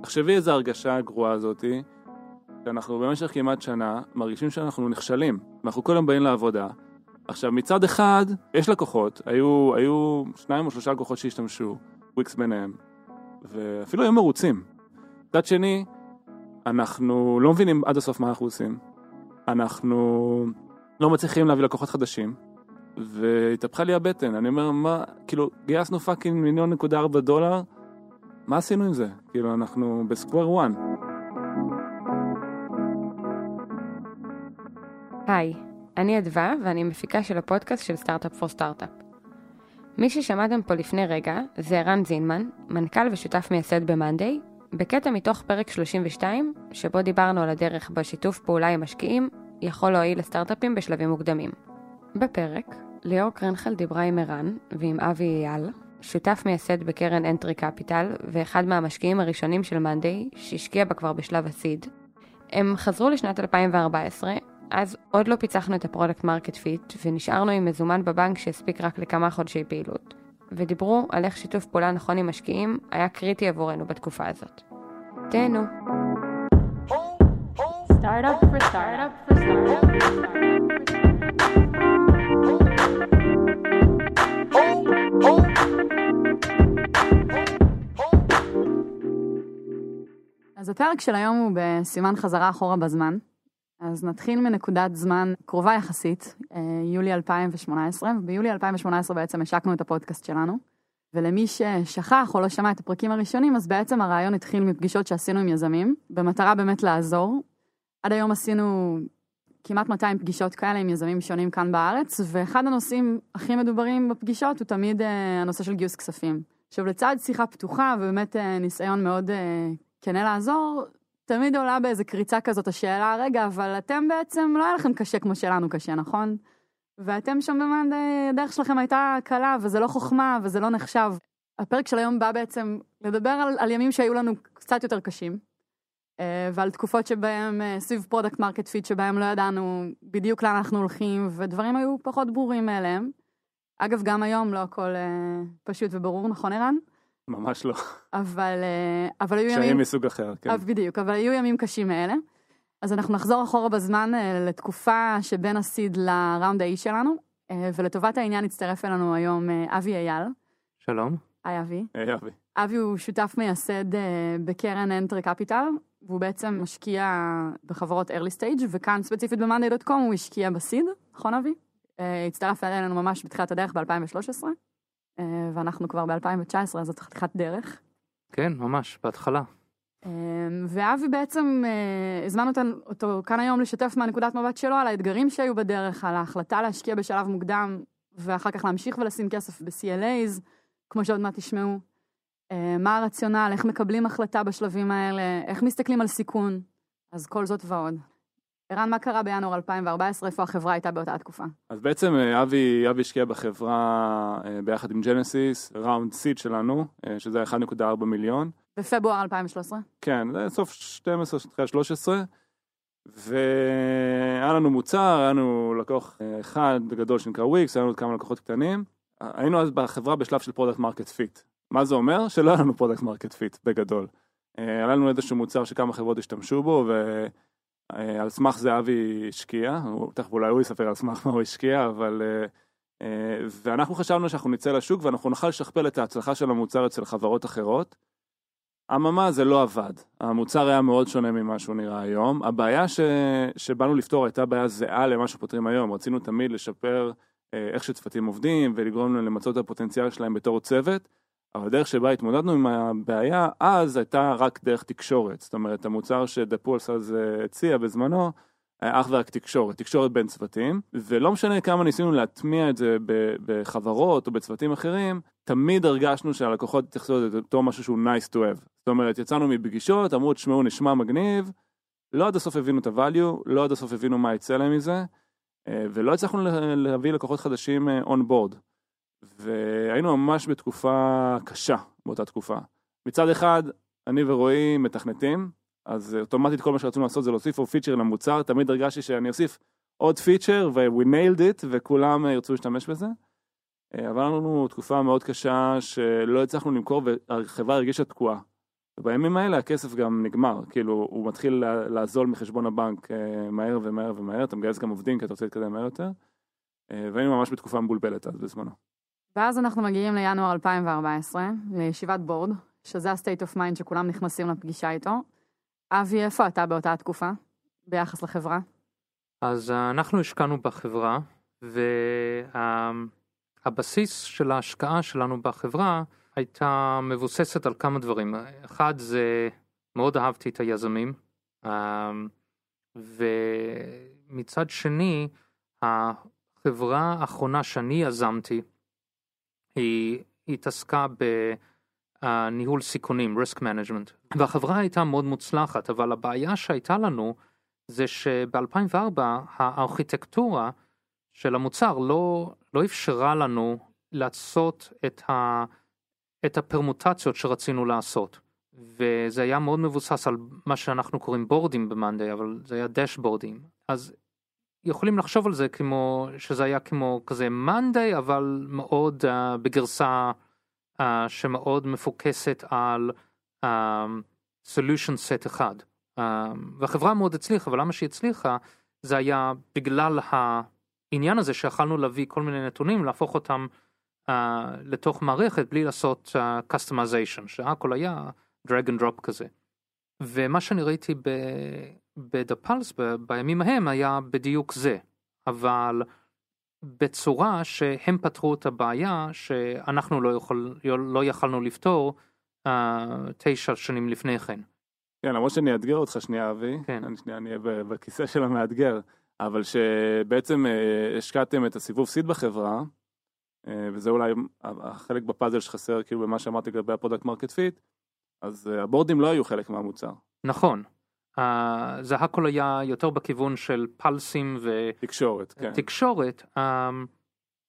תחשבי איזה הרגשה גרועה הזאתי, שאנחנו במשך כמעט שנה מרגישים שאנחנו נכשלים, ואנחנו כל יום באים לעבודה. עכשיו, מצד אחד, יש לקוחות, היו, היו שניים או שלושה לקוחות שהשתמשו, וויקס ביניהם, ואפילו היו מרוצים. מצד שני, אנחנו לא מבינים עד הסוף מה אנחנו עושים. אנחנו לא מצליחים להביא לקוחות חדשים, והתהפכה לי הבטן. אני אומר, מה, כאילו, גייסנו fucking מיליון נקודה ארבע דולר, מה עשינו עם זה? כאילו, אנחנו בסקוואר וואן. היי, אני אדווה ואני מפיקה של הפודקאסט של סטארט-אפ פור סטארט-אפ. מי ששמעתם פה לפני רגע זה ערן זינמן, מנכ"ל ושותף מייסד ב-Monday, בקטע מתוך פרק 32, שבו דיברנו על הדרך בשיתוף פעולה עם משקיעים יכול להועיל לסטארט-אפים בשלבים מוקדמים. בפרק, ליאור קרנחל דיברה עם ערן ועם אבי אייל, שותף מייסד בקרן אנטרי Capital ואחד מהמשקיעים הראשונים של מאנדיי שהשקיע בה כבר בשלב ה seed. הם חזרו לשנת 2014, אז עוד לא פיצחנו את ה product market fit ונשארנו עם מזומן בבנק שהספיק רק לכמה חודשי פעילות. ודיברו על איך שיתוף פעולה נכון עם משקיעים היה קריטי עבורנו בתקופה הזאת. תהנו. Startup for startup, for startup. אז הפרק של היום הוא בסימן חזרה אחורה בזמן. אז נתחיל מנקודת זמן קרובה יחסית, אה, יולי 2018, וביולי 2018 בעצם השקנו את הפודקאסט שלנו. ולמי ששכח או לא שמע את הפרקים הראשונים, אז בעצם הרעיון התחיל מפגישות שעשינו עם יזמים, במטרה באמת לעזור. עד היום עשינו כמעט 200 פגישות כאלה עם יזמים שונים כאן בארץ, ואחד הנושאים הכי מדוברים בפגישות הוא תמיד אה, הנושא של גיוס כספים. עכשיו לצד שיחה פתוחה ובאמת אה, ניסיון מאוד כנה לעזור, תמיד עולה באיזה קריצה כזאת השאלה, רגע, אבל אתם בעצם, לא היה לכם קשה כמו שלנו קשה, נכון? ואתם שם במאנדיי, הדרך שלכם הייתה קלה, וזה לא חוכמה, וזה לא נחשב. הפרק של היום בא בעצם לדבר על, על ימים שהיו לנו קצת יותר קשים, אה, ועל תקופות שבהם, אה, סביב product market fit, שבהם לא ידענו בדיוק לאן אנחנו הולכים, ודברים היו פחות ברורים מאליהם. אגב, גם היום לא הכל אה, פשוט וברור, נכון ערן? ממש לא. אבל, אבל היו ימים... קשיים מסוג אחר, כן. בדיוק, אבל היו ימים קשים מאלה. אז אנחנו נחזור אחורה בזמן לתקופה שבין הסיד לראונד האי שלנו, ולטובת העניין הצטרף אלינו היום אבי אייל. שלום. היי אבי. היי אבי. אבי הוא שותף מייסד בקרן אנטרי קפיטל, והוא בעצם משקיע בחברות early stage, וכאן ספציפית ב-monday.com הוא השקיע בסיד, נכון אבי? הצטרף אלינו ממש בתחילת הדרך ב-2013. ואנחנו כבר ב-2019, אז זאת חתיכת דרך. כן, ממש, בהתחלה. ואבי בעצם, הזמנו אותו כאן היום לשתף מהנקודת מבט שלו על האתגרים שהיו בדרך, על ההחלטה להשקיע בשלב מוקדם, ואחר כך להמשיך ולשים כסף ב-CLAs, כמו שעוד מעט תשמעו. מה הרציונל, איך מקבלים החלטה בשלבים האלה, איך מסתכלים על סיכון, אז כל זאת ועוד. ערן, מה קרה בינואר 2014? איפה החברה הייתה באותה תקופה? אז בעצם אבי, אבי השקיע בחברה ביחד עם ג'נסיס, round seed שלנו, שזה 1.4 מיליון. בפברואר 2013? כן, זה סוף 12, תחילת 13. והיה לנו מוצר, היה לנו לקוח אחד גדול שנקרא וויקס, היה לנו עוד כמה לקוחות קטנים. היינו אז בחברה בשלב של product market fit. מה זה אומר? שלא היה לנו product market fit בגדול. היה לנו איזשהו מוצר שכמה חברות השתמשו בו, ו... על סמך זה אבי השקיע, תכף אולי הוא יספר על סמך מה הוא השקיע, אבל... ואנחנו חשבנו שאנחנו נצא לשוק ואנחנו נוכל לשכפל את ההצלחה של המוצר אצל חברות אחרות. אממה זה לא עבד, המוצר היה מאוד שונה ממה שהוא נראה היום. הבעיה ש... שבאנו לפתור הייתה בעיה זהה למה שפותרים היום, רצינו תמיד לשפר איך שצוותים עובדים ולגרום להם למצות את הפוטנציאל שלהם בתור צוות. אבל הדרך שבה התמודדנו עם הבעיה אז הייתה רק דרך תקשורת, זאת אומרת המוצר שדפולס אז הציע בזמנו היה אך ורק תקשורת, תקשורת בין צוותים, ולא משנה כמה ניסינו להטמיע את זה בחברות או בצוותים אחרים, תמיד הרגשנו שהלקוחות התייחסו לזה בתור משהו שהוא nice to have, זאת אומרת יצאנו מפגישות, אמרו תשמעו נשמע מגניב, לא עד הסוף הבינו את ה-value, לא עד הסוף הבינו מה יצא להם מזה, ולא הצלחנו להביא לקוחות חדשים on board. והיינו ממש בתקופה קשה באותה תקופה. מצד אחד, אני ורועי מתכנתים, אז אוטומטית כל מה שרצינו לעשות זה להוסיף עוד פיצ'ר למוצר, תמיד הרגשתי שאני אוסיף עוד פיצ'ר ו- we nailed it וכולם ירצו להשתמש בזה. אבל לנו תקופה מאוד קשה שלא הצלחנו למכור והחברה הרגישה תקועה. ובימים האלה הכסף גם נגמר, כאילו הוא מתחיל לעזול מחשבון הבנק אה, מהר ומהר ומהר, אתה מגייס גם עובדים כי אתה רוצה להתקדם מהר יותר, אה, והיינו ממש בתקופה מבולבלת אז בזמנו. ואז אנחנו מגיעים לינואר 2014, לישיבת בורד, שזה ה-state of mind שכולם נכנסים לפגישה איתו. אבי, איפה אתה באותה תקופה, ביחס לחברה? אז אה, אנחנו השקענו בחברה, והבסיס של ההשקעה שלנו בחברה הייתה מבוססת על כמה דברים. אחד זה, מאוד אהבתי את היזמים, אה, ומצד שני, החברה האחרונה שאני יזמתי, היא התעסקה בניהול סיכונים, risk management, והחברה הייתה מאוד מוצלחת, אבל הבעיה שהייתה לנו זה שב-2004 הארכיטקטורה של המוצר לא, לא אפשרה לנו לעשות את, ה, את הפרמוטציות שרצינו לעשות. וזה היה מאוד מבוסס על מה שאנחנו קוראים בורדים במאנדיי, אבל זה היה דשבורדים. אז יכולים לחשוב על זה כמו שזה היה כמו כזה מאנדיי אבל מאוד uh, בגרסה uh, שמאוד מפוקסת על uh, solution set אחד. Uh, והחברה מאוד הצליחה ולמה שהיא הצליחה זה היה בגלל העניין הזה שיכלנו להביא כל מיני נתונים להפוך אותם uh, לתוך מערכת בלי לעשות uh, customization שהכל היה drag and drop כזה. ומה שאני ראיתי ב... ב"דה פלס" בימים ההם היה בדיוק זה, אבל בצורה שהם פתרו את הבעיה שאנחנו לא, יכול, לא יכלנו לפתור uh, תשע שנים לפני כן. כן, למרות שאני אאתגר אותך שנייה, אבי, כן. אני שנייה אני אהיה בכיסא של המאתגר, אבל שבעצם uh, השקעתם את הסיבוב seed בחברה, uh, וזה אולי החלק בפאזל שחסר כאילו במה שאמרתי לגבי ה product market fit, אז ה boardים לא היו חלק מהמוצר. נכון, זה הכל היה יותר בכיוון של פלסים ותקשורת, כן. תקשורת, um,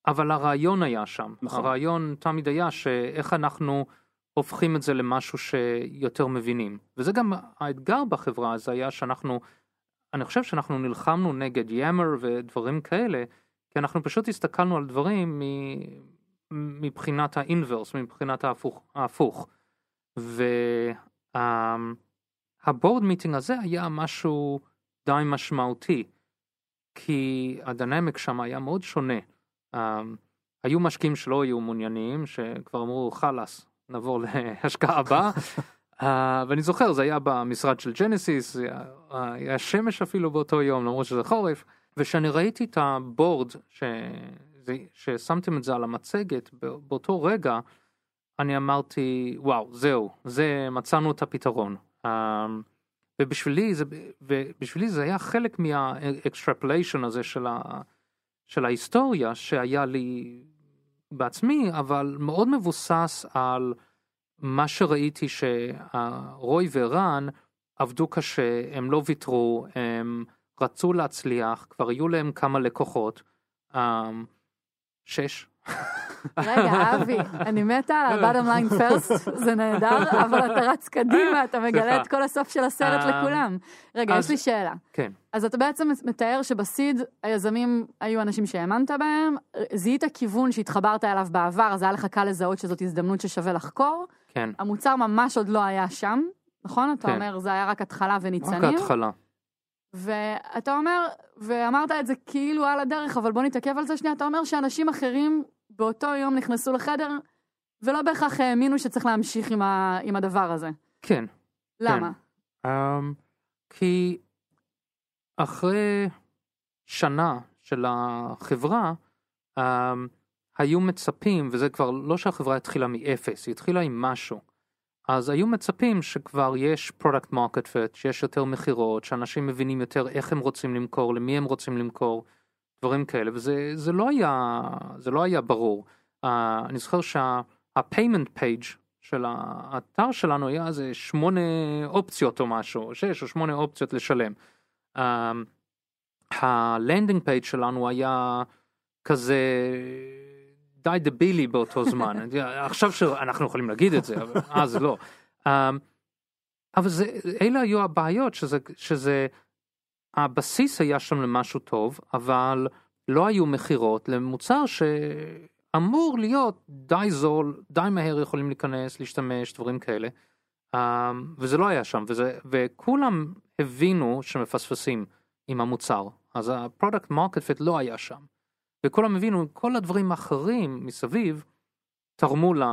אבל הרעיון היה שם. נכון. הרעיון תמיד היה שאיך אנחנו הופכים את זה למשהו שיותר מבינים. וזה גם האתגר בחברה, זה היה שאנחנו, אני חושב שאנחנו נלחמנו נגד יאמר ודברים כאלה, כי אנחנו פשוט הסתכלנו על דברים מבחינת האינברס, מבחינת ההפוך. ההפוך. ו... Um, הבורד מיטינג הזה היה משהו די משמעותי, כי הדינמיק שם היה מאוד שונה. Um, היו משקיעים שלא היו מעוניינים, שכבר אמרו חלאס, נעבור להשקעה הבאה. uh, ואני זוכר, זה היה במשרד של ג'נסיס, היה, היה שמש אפילו באותו יום, למרות שזה חורף, וכשאני ראיתי את ה board, ש... ששמתם את זה על המצגת, באותו רגע, אני אמרתי, וואו, זהו, זה, מצאנו את הפתרון. אמ, ובשבילי זה, ובשבילי זה היה חלק מה extrapolation הזה של, ה, של ההיסטוריה שהיה לי בעצמי, אבל מאוד מבוסס על מה שראיתי שרוי ורן עבדו קשה, הם לא ויתרו, הם רצו להצליח, כבר היו להם כמה לקוחות, אמ, שש. רגע, אבי, אני מתה על ה-bottom line first, זה נהדר, אבל אתה רץ קדימה, אתה מגלה את כל הסוף של הסרט אה, לכולם. רגע, יש לי שאלה. כן. אז אתה בעצם מתאר שבסיד היזמים היו אנשים שהאמנת בהם, זיהית כיוון שהתחברת אליו בעבר, אז היה לך קל לזהות שזאת הזדמנות ששווה לחקור. כן. המוצר ממש עוד לא היה שם, נכון? אתה כן. אומר, זה היה רק התחלה וניצנים. רק התחלה. ואתה אומר, ואמרת את זה כאילו על הדרך, אבל בוא נתעכב על זה שנייה, אתה אומר שאנשים אחרים באותו יום נכנסו לחדר, ולא בהכרח האמינו שצריך להמשיך עם, ה, עם הדבר הזה. כן. למה? כן. Um, כי אחרי שנה של החברה, um, היו מצפים, וזה כבר לא שהחברה התחילה מאפס, היא התחילה עם משהו. אז היו מצפים שכבר יש product market fit, שיש יותר מכירות, שאנשים מבינים יותר איך הם רוצים למכור, למי הם רוצים למכור, דברים כאלה, וזה לא היה, זה לא היה ברור. Uh, אני זוכר שה-payment page של האתר שלנו היה איזה שמונה אופציות או משהו, שש או שמונה אופציות לשלם. Uh, ה landing page שלנו היה כזה די דבילי באותו זמן. עכשיו שאנחנו יכולים להגיד את זה, אבל אז לא. Um, אבל זה, אלה היו הבעיות, שזה, שזה, הבסיס היה שם למשהו טוב, אבל לא היו מכירות למוצר שאמור להיות די זול, די מהר יכולים להיכנס, להשתמש, דברים כאלה. וזה לא היה שם, וזה, וכולם הבינו שמפספסים עם המוצר, אז ה product market fit לא היה שם. וכולם הבינו, כל הדברים האחרים מסביב תרמו ל,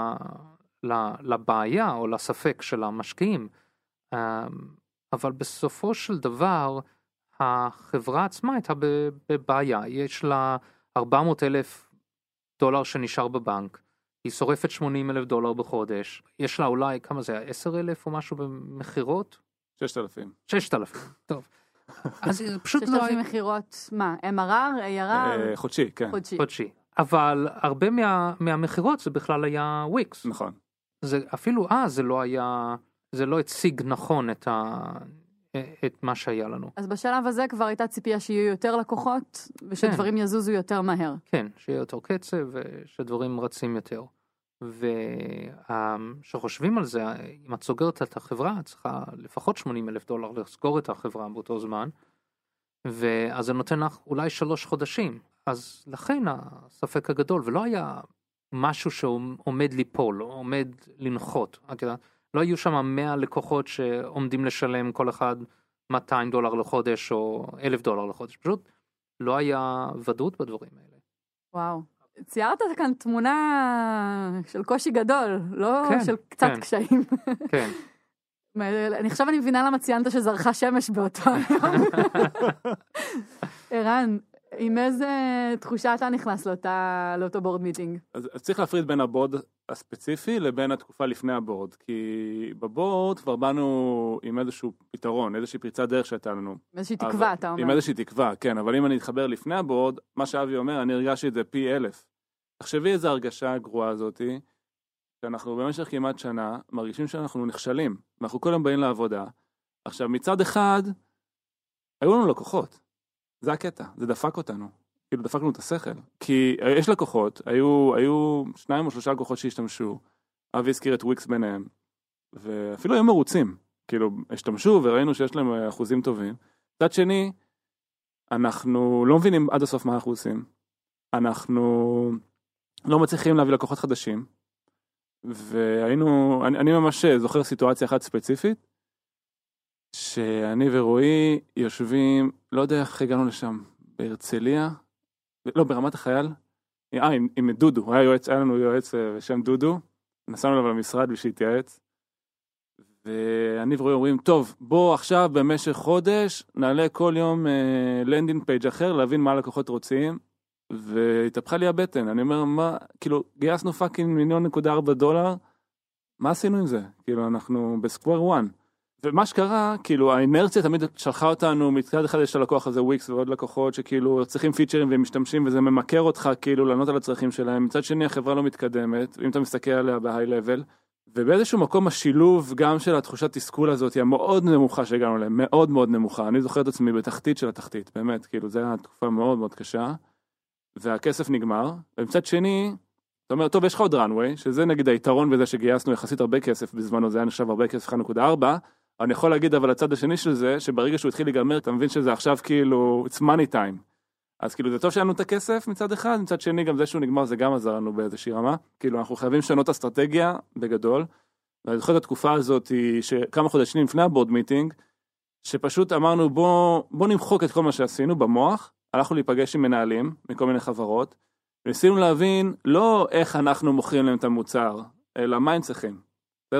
ל, לבעיה או לספק של המשקיעים. אבל בסופו של דבר, החברה עצמה הייתה בבעיה, יש לה 400 אלף דולר שנשאר בבנק, היא שורפת 80 אלף דולר בחודש, יש לה אולי, כמה זה היה, 10 אלף או משהו במכירות? 6,000. 6,000, טוב. אז פשוט לא... 6,000 מכירות, מה, MRR, ARR? אה, חודשי, כן. חודשי. חודשי. אבל הרבה מה, מהמכירות זה בכלל היה וויקס. נכון. זה אפילו אז זה לא היה, זה לא הציג נכון את, ה, את מה שהיה לנו. אז בשלב הזה כבר הייתה ציפייה שיהיו יותר לקוחות, ושדברים כן. יזוזו יותר מהר. כן, שיהיה יותר קצב ושדברים רצים יותר. וכשחושבים על זה, אם את סוגרת את החברה, את צריכה לפחות 80 אלף דולר לסגור את החברה באותו זמן, ואז זה נותן לך אולי שלוש חודשים. אז לכן הספק הגדול, ולא היה משהו שעומד ליפול, עומד לנחות. את יודעת, לא היו שם 100 לקוחות שעומדים לשלם כל אחד 200 דולר לחודש או 1,000 דולר לחודש, פשוט לא היה ודאות בדברים האלה. וואו. ציירת כאן תמונה של קושי גדול, לא כן, של קצת כן, קשיים. כן. אני עכשיו אני מבינה למה ציינת שזרחה שמש באותו היום. ערן, עם איזה תחושה אתה נכנס לאותה, לאותו בורד מיטינג? אז, אז צריך להפריד בין הבורד הספציפי לבין התקופה לפני הבורד, כי בבורד כבר באנו עם איזשהו פתרון, איזושהי פריצת דרך שהייתה לנו. איזושהי תקווה, אתה אומר. עם איזושהי תקווה, כן, אבל אם אני אתחבר לפני הבורד, מה שאבי אומר, אני הרגשתי את זה פי אלף. תחשבי איזה הרגשה הגרועה הזאתי, שאנחנו במשך כמעט שנה מרגישים שאנחנו נכשלים, ואנחנו כל יום באים לעבודה. עכשיו, מצד אחד, היו לנו לקוחות. זה הקטע, זה דפק אותנו. כאילו דפק לנו את השכל. כי יש לקוחות, היו, היו שניים או שלושה לקוחות שהשתמשו, אבי הזכיר את וויקס ביניהם, ואפילו היו מרוצים. כאילו, השתמשו וראינו שיש להם אחוזים טובים. מצד שני, אנחנו לא מבינים עד הסוף מה אנחנו עושים. אנחנו לא מצליחים להביא לקוחות חדשים. והיינו, אני, אני ממש זוכר סיטואציה אחת ספציפית, שאני ורועי יושבים, לא יודע איך הגענו לשם, בהרצליה, לא, ברמת החייל, אה, עם, עם דודו, היה, יועץ, היה לנו יועץ אה, בשם דודו, נסענו אליו למשרד בשביל להתייעץ, ואני ורועי אומרים, טוב, בוא עכשיו במשך חודש נעלה כל יום landing page אחר, להבין מה הלקוחות רוצים, והתהפכה לי הבטן, אני אומר, מה, כאילו, גייסנו fucking מיליון נקודה ארבע דולר, מה עשינו עם זה? כאילו, אנחנו ב square one. ומה שקרה, כאילו האינרציה תמיד שלחה אותנו, מצד אחד יש ללקוח הזה וויקס ועוד לקוחות שכאילו צריכים פיצ'רים והם משתמשים וזה ממכר אותך כאילו לענות על הצרכים שלהם, מצד שני החברה לא מתקדמת, אם אתה מסתכל עליה ב high level, ובאיזשהו מקום השילוב גם של התחושת תסכול הזאת היא המאוד נמוכה שהגענו אליה, מאוד מאוד נמוכה, אני זוכר את עצמי בתחתית של התחתית, באמת, כאילו זו הייתה תקופה מאוד מאוד קשה, והכסף נגמר, ומצד שני, אתה אומר, טוב, יש לך עוד runway, שזה נגיד היתרון בזה שגייסנו יחסית הרבה כסף בזמנו, זה היה נחשב הרבה כסף 1.4, אני יכול להגיד אבל הצד השני של זה, שברגע שהוא התחיל להיגמר, אתה מבין שזה עכשיו כאילו, it's money time. אז כאילו זה טוב שהיה לנו את הכסף מצד אחד, מצד שני גם זה שהוא נגמר זה גם עזר לנו באיזושהי רמה. כאילו אנחנו חייבים לשנות אסטרטגיה בגדול. ואני זוכר את התקופה הזאת שכמה חודשים לפני הבורד מיטינג, שפשוט אמרנו בוא, בוא נמחוק את כל מה שעשינו במוח, הלכנו להיפגש עם מנהלים מכל מיני חברות, וניסינו להבין לא איך אנחנו מוכרים להם את המוצר, אלא מה הם צריכים.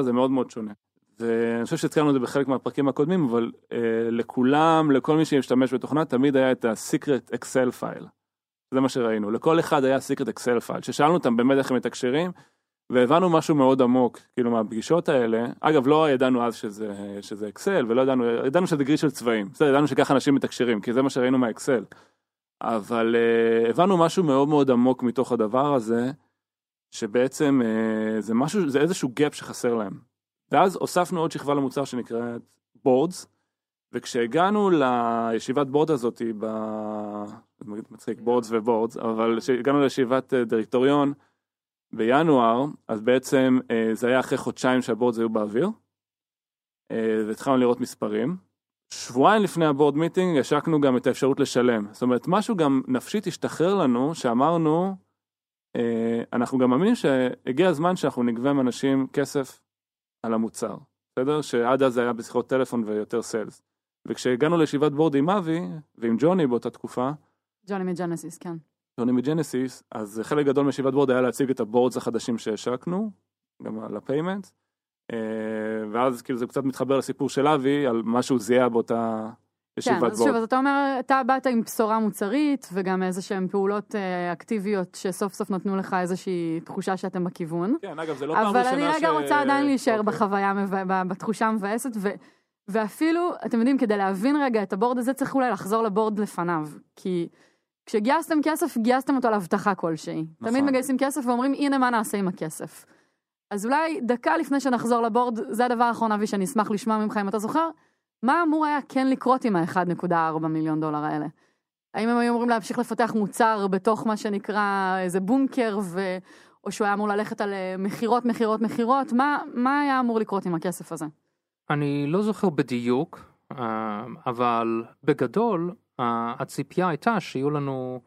זה מאוד מאוד שונה. ואני חושב שהזכרנו את זה בחלק מהפרקים הקודמים, אבל אה, לכולם, לכל מי שמשתמש בתוכנה, תמיד היה את ה-secret Excel file. זה מה שראינו, לכל אחד היה secret Excel file, ששאלנו אותם באמת איך הם מתקשרים, והבנו משהו מאוד עמוק, כאילו מהפגישות האלה, אגב לא ידענו אז שזה, שזה אקסל, ולא ידענו, ידענו שזה grid של צבעים, בסדר, ידענו שככה אנשים מתקשרים, כי זה מה שראינו מהאקסל, אבל אה, הבנו משהו מאוד מאוד עמוק מתוך הדבר הזה, שבעצם אה, זה משהו, זה איזשהו gap שחסר להם. ואז הוספנו עוד שכבה למוצר שנקראת boards, וכשהגענו לישיבת board הזאת, ב... מצחיק boards ו boards, אבל כשהגענו לישיבת אה, דירקטוריון בינואר, אז בעצם אה, זה היה אחרי חודשיים שה boards היו באוויר, אה, והתחלנו לראות מספרים. שבועיים לפני ה board meeting השקנו גם את האפשרות לשלם. זאת אומרת, משהו גם נפשית השתחרר לנו, שאמרנו, אנחנו גם מאמינים שהגיע הזמן שאנחנו נגבה מאנשים כסף על המוצר. בסדר? שעד אז היה בשיחות טלפון ויותר sales. וכשהגענו לישיבת board עם אבי ועם ג'וני באותה תקופה, ג'וני מג'נסיס, כן. ג'וני מג'נסיס, אז חלק גדול מישיבת board היה להציג את ה boards החדשים שהשקנו, גם על ה payment, ואז כאילו זה קצת מתחבר לסיפור של אבי, על מה שהוא זיהה באותה כן. אז שוב, אז אתה אומר, אתה באת עם בשורה מוצרית, וגם איזה שהן פעולות אה, אקטיביות שסוף סוף נתנו לך איזושהי תחושה שאתם בכיוון. כן, אגב, זה לא פעם אבל ראשונה אני ש... רגע רוצה עדיין להישאר אוקיי. בחוויה, בתחושה המבאסת, ו- ואפילו, אתם יודעים, כדי להבין רגע את ה board הזה, צריך אולי לחזור ל board לפניו. כי כשגייסתם כסף, גייסתם אותו להבטחה כלשהי. נכון. תמיד מגייסים כסף ואומרים, הנה מה נעשה עם הכסף. אז אולי דקה לפני שנחזור לבורד, זה הדבר האחרון, אבי, שאני אשמח לשמוע ממך, אם אתה זוכר, מה אמור היה כן לקרות עם ה-1.4 מיליון דולר האלה? האם הם היו אמורים להמשיך לפתח מוצר בתוך מה שנקרא איזה בונקר, ו... או שהוא היה אמור ללכת על אה, מכירות, מכירות, מכירות? מה, מה היה אמור לקרות עם הכסף הזה? אני לא זוכר בדיוק, אה, אבל בגדול אה, הציפייה הייתה שיהיו לנו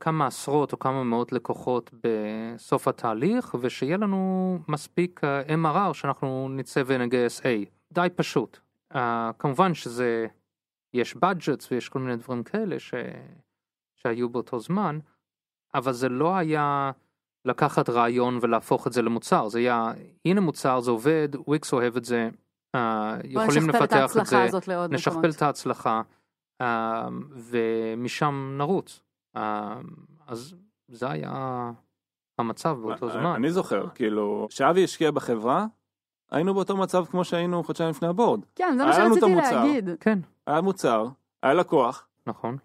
כמה עשרות או כמה מאות לקוחות בסוף התהליך ושיהיה לנו מספיק MRR שאנחנו נצא ונגייס A. די פשוט. אה, כמובן שזה, יש budgets ויש כל מיני דברים כאלה ש, שהיו באותו זמן, אבל זה לא היה לקחת רעיון ולהפוך את זה למוצר, זה היה הנה מוצר זה עובד, וויקס אוהב את זה, בוא יכולים את לפתח את ההצלחה זה, נשכפל מקומות. את ההצלחה אה, ומשם נרוץ. אה, אז זה היה המצב באותו זמן. אני זוכר, כאילו, כשאבי השקיע בחברה, היינו באותו מצב כמו שהיינו חודשיים לפני הבורד. כן, זה מה שרציתי המוצר. להגיד. כן, היה מוצר, היה לקוח, נכון.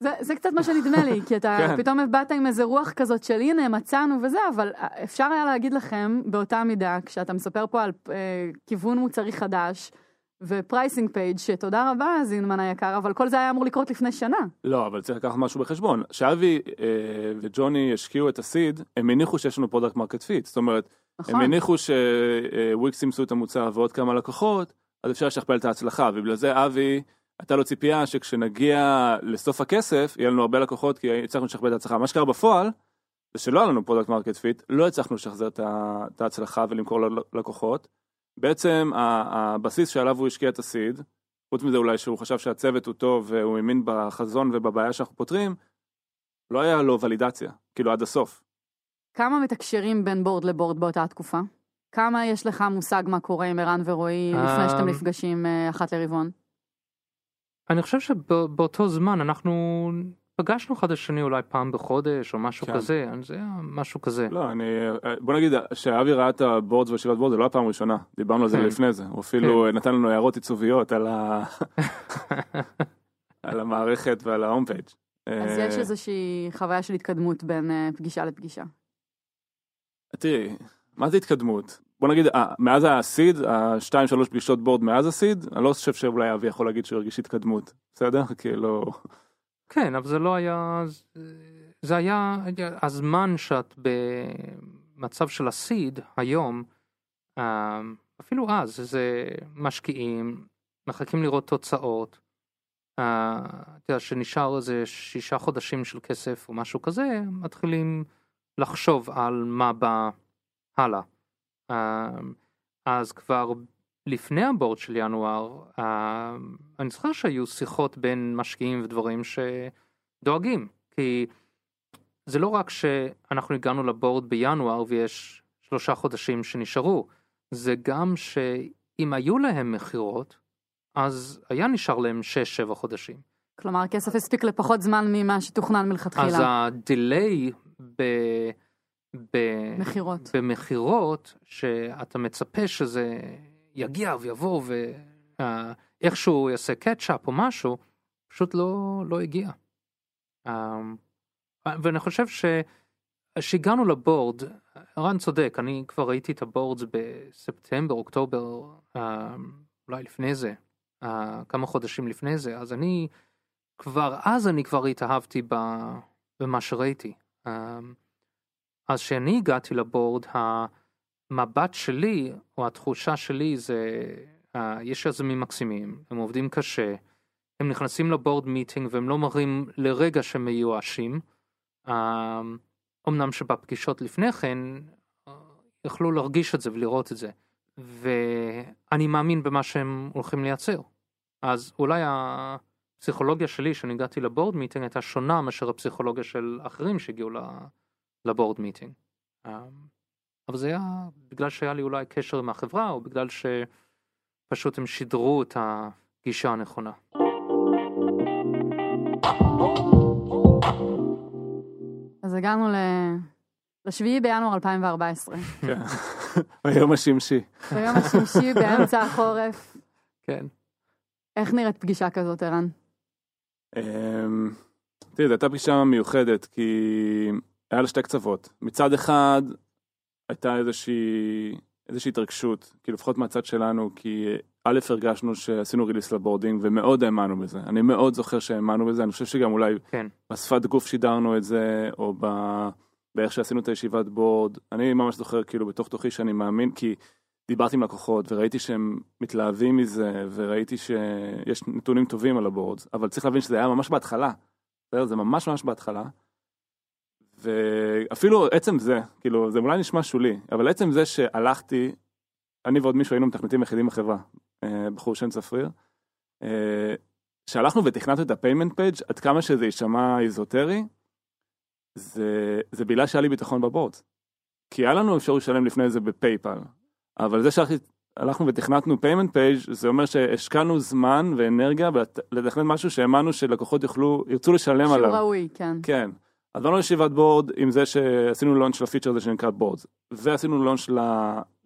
זה, זה קצת מה שנדמה לי, כי אתה כן. פתאום באת עם איזה רוח כזאת של הנה מצאנו וזה, אבל אפשר היה להגיד לכם באותה מידה, כשאתה מספר פה על אה, כיוון מוצרי חדש ו pricing page שתודה רבה זינמן היקר, אבל כל זה היה אמור לקרות לפני שנה. לא, אבל צריך לקחת משהו בחשבון. כשאבי אה, וג'וני השקיעו את ה seed, הם הניחו שיש לנו product market fit. זאת אומרת, נכון? הם הניחו שוויקס ימצאו את המוצר ועוד כמה לקוחות, אז אפשר לשכפל את ההצלחה, ובגלל זה אבי, הייתה לו ציפייה שכשנגיע לסוף הכסף, יהיה לנו הרבה לקוחות, כי הצלחנו לשכפל את ההצלחה. מה שקרה בפועל, זה שלא היה לנו product market fit, לא הצלחנו לשחזר את ההצלחה ולמכור ללקוחות. בעצם הבסיס שעליו הוא השקיע את ה seed, חוץ מזה אולי שהוא חשב שהצוות הוא טוב והוא האמין בחזון ובבעיה שאנחנו פותרים, לא היה לו ולידציה, כאילו עד הסוף. כמה מתקשרים בין board ל board באותה התקופה? כמה יש לך מושג מה קורה עם ערן ורועי לפני שאתם אמ, נפגשים אה, אחת לרבעון? אני חושב שבאותו זמן אנחנו פגשנו אחד השני אולי פעם בחודש או משהו כן. כזה, זה היה משהו כזה. לא, אני, בוא נגיד שאבי ראה את ה boards וישיבת board, זה לא הפעם הראשונה, דיברנו על זה כן. לפני זה, הוא אפילו נתן לנו הערות עיצוביות על, ה... על המערכת ועל ה home page. אז יש איזושהי חוויה של התקדמות בין אה, פגישה לפגישה. תראי, מה זה התקדמות? בוא נגיד, אה, מאז ה seed, השתיים שלוש פגישות board מאז ה seed, אני לא חושב שאולי אבי יכול להגיד שהוא הרגיש התקדמות, בסדר? כאילו, כן, אבל זה לא היה, זה היה הזמן שאת במצב של הסיד היום, אה, אפילו אז, זה משקיעים, מחכים לראות תוצאות, אה, אתה יודע, שנשאר איזה שישה חודשים של כסף או משהו כזה, מתחילים לחשוב על מה בא הלאה. אה, אז כבר לפני הבורד של ינואר, אה, אני זוכר שהיו שיחות בין משקיעים ודברים שדואגים, כי זה לא רק שאנחנו הגענו לבורד בינואר ויש שלושה חודשים שנשארו, זה גם שאם היו להם מכירות, אז היה נשאר להם שש שבע חודשים. כלומר, הכסף הספיק לפחות זמן ממה שתוכנן אז מלכתחילה. הדיליי ב... ב... מכירות. במכירות שאתה מצפה שזה יגיע ויבוא ואיכשהו יעשה קטשאפ או משהו, פשוט לא, לא הגיע. אמ, ואני חושב שהגענו לבורד, רן צודק, אני כבר ראיתי את הבורדס בספטמבר, אוקטובר, אמ, אולי לפני זה, אה, כמה חודשים לפני זה, אז אני כבר, אז אני כבר התאהבתי במה שראיתי. אמ, אז כשאני הגעתי ל board, המבט שלי, או התחושה שלי זה, אה, יש יזמים מקסימים, הם עובדים קשה, הם נכנסים ל board meeting והם לא מראים לרגע שהם מיואשים. אה, אמנם שבפגישות לפני כן, אה, יכלו להרגיש את זה ולראות את זה. ואני מאמין במה שהם הולכים לייצר. אז אולי הפסיכולוגיה שלי כשאני הגעתי ל board meeting הייתה שונה מאשר הפסיכולוגיה של אחרים שהגיעו לבורד מיטינג. אמ, אבל זה היה בגלל שהיה לי אולי קשר עם החברה או בגלל שפשוט הם שידרו את הגישה הנכונה. אז הגענו ל... לשביעי בינואר 2014. כן, ביום השמשי. ביום השמשי באמצע החורף. כן. איך נראית פגישה כזאת, ערן? אמ, תראי, זו הייתה פגישה מיוחדת, כי היה לה שתי קצוות. מצד אחד, הייתה איזושהי, איזושהי התרגשות, כאילו לפחות מהצד שלנו, כי א', הרגשנו שעשינו release ל boards ומאוד האמנו בזה. אני מאוד זוכר שהאמנו בזה, אני חושב שגם אולי כן. בשפת גוף שידרנו את זה, או ב... באיך שעשינו את הישיבת board. אני ממש זוכר כאילו בתוך תוכי שאני מאמין, כי דיברתי עם לקוחות וראיתי שהם מתלהבים מזה, וראיתי שיש נתונים טובים על ה boards, אבל צריך להבין שזה היה ממש בהתחלה. זה ממש ממש בהתחלה. ואפילו עצם זה, כאילו, זה אולי נשמע שולי, אבל עצם זה שהלכתי, אני ועוד מישהו היינו מתכנתים יחידים בחברה, אה, בחור שם צפריר, אה, שהלכנו ותכנתנו את ה payment page עד כמה שזה יישמע איזוטרי, זה, זה בגלל שהיה לי ביטחון ב board. כי היה לנו אפשרות לשלם לפני זה ב PayPal, אבל זה שהלכנו ותכנתנו payment page זה אומר שהשקענו זמן ואנרגיה לתכנן משהו שהאמנו שלקוחות יוכלו, ירצו לשלם שהוא עליו. שהוא ראוי, כן. כן. אז באנו לישיבת board עם זה שעשינו launch לפיצ'ר הזה שנקרא boards, ועשינו launch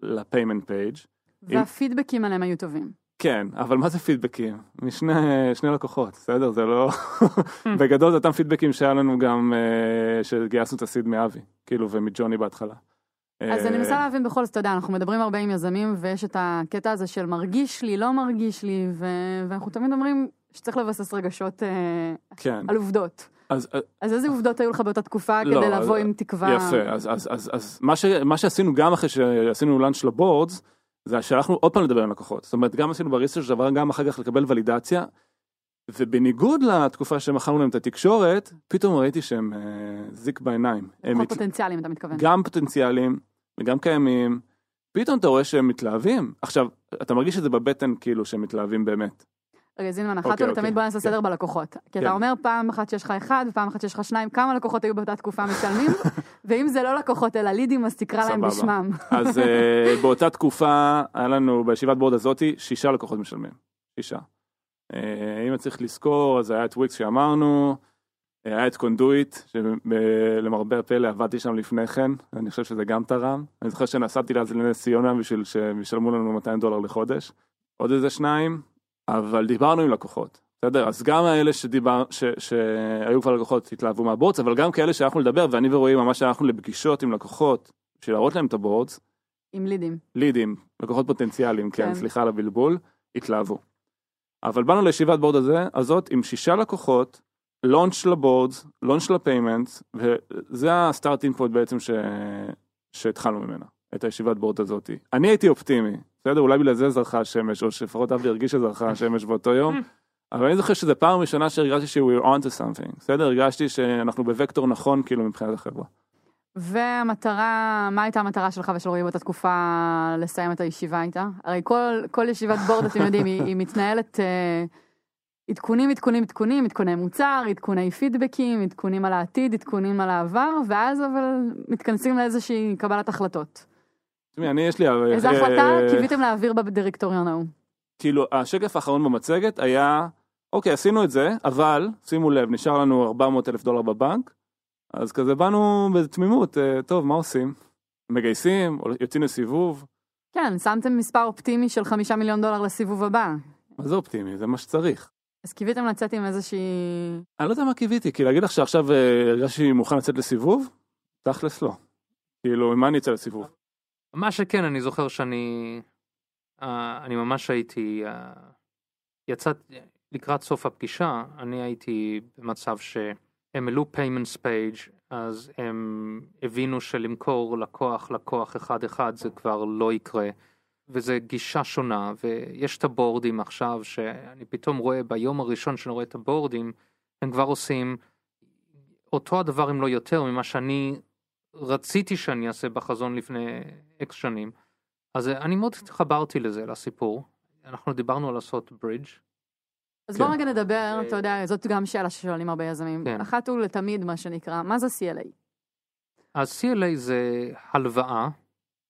ל payment page. והפידבקים עליהם היו טובים. כן, אבל מה זה פידבקים? משני שני לקוחות, בסדר? זה לא... בגדול זה אותם פידבקים שהיה לנו גם, אה, שגייסנו את ה seed מאבי, כאילו, ומג'וני בהתחלה. אז אני אה, מנסה להבין בכל זאת, אתה יודע, אנחנו מדברים הרבה עם יזמים, ויש את הקטע הזה של מרגיש לי, לא מרגיש לי, ו- ואנחנו תמיד אומרים שצריך לבסס רגשות אה, כן. על עובדות. אז, אה, אז איזה עובדות היו לך באותה תקופה לא, כדי לבוא אז- עם תקווה? יפה, אז, אז, אז, אז מה, ש, מה שעשינו גם אחרי שעשינו לאנץ' לבורדס, זה שהלכנו עוד פעם לדבר עם לקוחות. זאת אומרת, גם עשינו בריסטרץ' דבר, גם אחר כך לקבל ולידציה, ובניגוד לתקופה שמכרנו להם את התקשורת, פתאום ראיתי שהם אה, זיק בעיניים. הם פוטנציאליים, אתה מתכוון. גם פוטנציאליים וגם קיימים, פתאום אתה רואה שהם מתלהבים. עכשיו, אתה מרגיש את זה בבטן כאילו שהם מתלהבים באמת. רגע, זינמן, אחת אוקיי, ולתמיד אוקיי. בוא נעשה כן. סדר בלקוחות. כי כן. אתה אומר פעם אחת שיש לך אחד, ופעם אחת שיש לך שניים, כמה לקוחות היו באותה תקופה משלמים? ואם זה לא לקוחות אלא לידים, אז תקרא להם. בשמם. אז אה, באותה תקופה היה לנו בישיבת בורד הזאתי שישה לקוחות משלמים. שישה. אה, אם צריך לזכור, אז היה את וויקס שאמרנו, אה, היה את קונדויט, שלמרבה הפלא עבדתי שם לפני כן, אני חושב שזה גם תרם. אני זוכר שנסעתי אז לנס ציונה בשביל שהם ישלמו לנו 200 דולר לחודש. עוד איזה שניים, אבל דיברנו עם לקוחות. בסדר, אז גם האלה שדיבר, ש, שהיו כבר לקוחות התלהבו מה boards, אבל גם כאלה שהלכנו לדבר, ואני ורועי ממש הלכנו לפגישות עם לקוחות, בשביל להראות להם את ה boards, עם לידים. לידים, לקוחות פוטנציאליים, כן, כן. סליחה על הבלבול, התלהבו. אבל באנו לישיבת board הזה, הזאת עם שישה לקוחות, launch ל boards, launch ל payments, וזה ה starting point בעצם ש... שהתחלנו ממנה, את הישיבת בורד הזאת. אני הייתי אופטימי, בסדר? אולי בגלל זה זרחה השמש, או שלפחות אבי הרגיש שזרחה השמש באותו יום, אבל אני זוכר שזו פעם ראשונה שהרגשתי ש- we're on to something, בסדר? הרגשתי שאנחנו בוקטור נכון כאילו מבחינת החברה. והמטרה, מה הייתה המטרה שלך ושל רועי באותה תקופה לסיים את הישיבה איתה? הרי כל, כל ישיבת בורד, אתם יודעים, היא, היא מתנהלת אה, עדכונים, עדכונים, עדכונים, עדכוני מוצר, עדכוני פידבקים, עדכונים על העתיד, עדכונים על העבר, ואז אבל מתכנסים לאיזושהי קבלת החלטות. תשמעי, אני יש לי... איזה אה, החלטה קיוויתם להעביר בדירקטוריון ההוא? כאילו השקף האחרון במצגת היה אוקיי עשינו את זה אבל שימו לב נשאר לנו 400 אלף דולר בבנק אז כזה באנו בתמימות אה, טוב מה עושים מגייסים יוצאים לסיבוב כן, שמתם מספר אופטימי של חמישה מיליון דולר לסיבוב הבא. מה זה אופטימי זה מה שצריך. אז קיוויתם לצאת עם איזושהי... אני לא יודע מה קיוויתי כי להגיד לך שעכשיו אה, הרגשתי מוכן לצאת לסיבוב תכלס לא. כאילו עם מה אני אצא לסיבוב. מה שכן אני זוכר שאני uh, אני ממש הייתי uh, יצאת לקראת סוף הפגישה אני הייתי במצב שהם העלו payments page אז הם הבינו שלמכור לקוח לקוח אחד אחד זה כבר לא יקרה וזה גישה שונה ויש את הבורדים עכשיו שאני פתאום רואה ביום הראשון שאני רואה את הבורדים הם כבר עושים אותו הדבר אם לא יותר ממה שאני רציתי שאני אעשה בחזון לפני אקס שנים. אז אני מאוד התחברתי לזה, לסיפור. אנחנו דיברנו על לעשות ברידג'. אז כן. בוא רגע נדבר, אה, אתה יודע, זאת גם שאלה ששואלים הרבה יזמים. כן. אחת ולתמיד, מה שנקרא, מה זה CLA? אז CLA זה הלוואה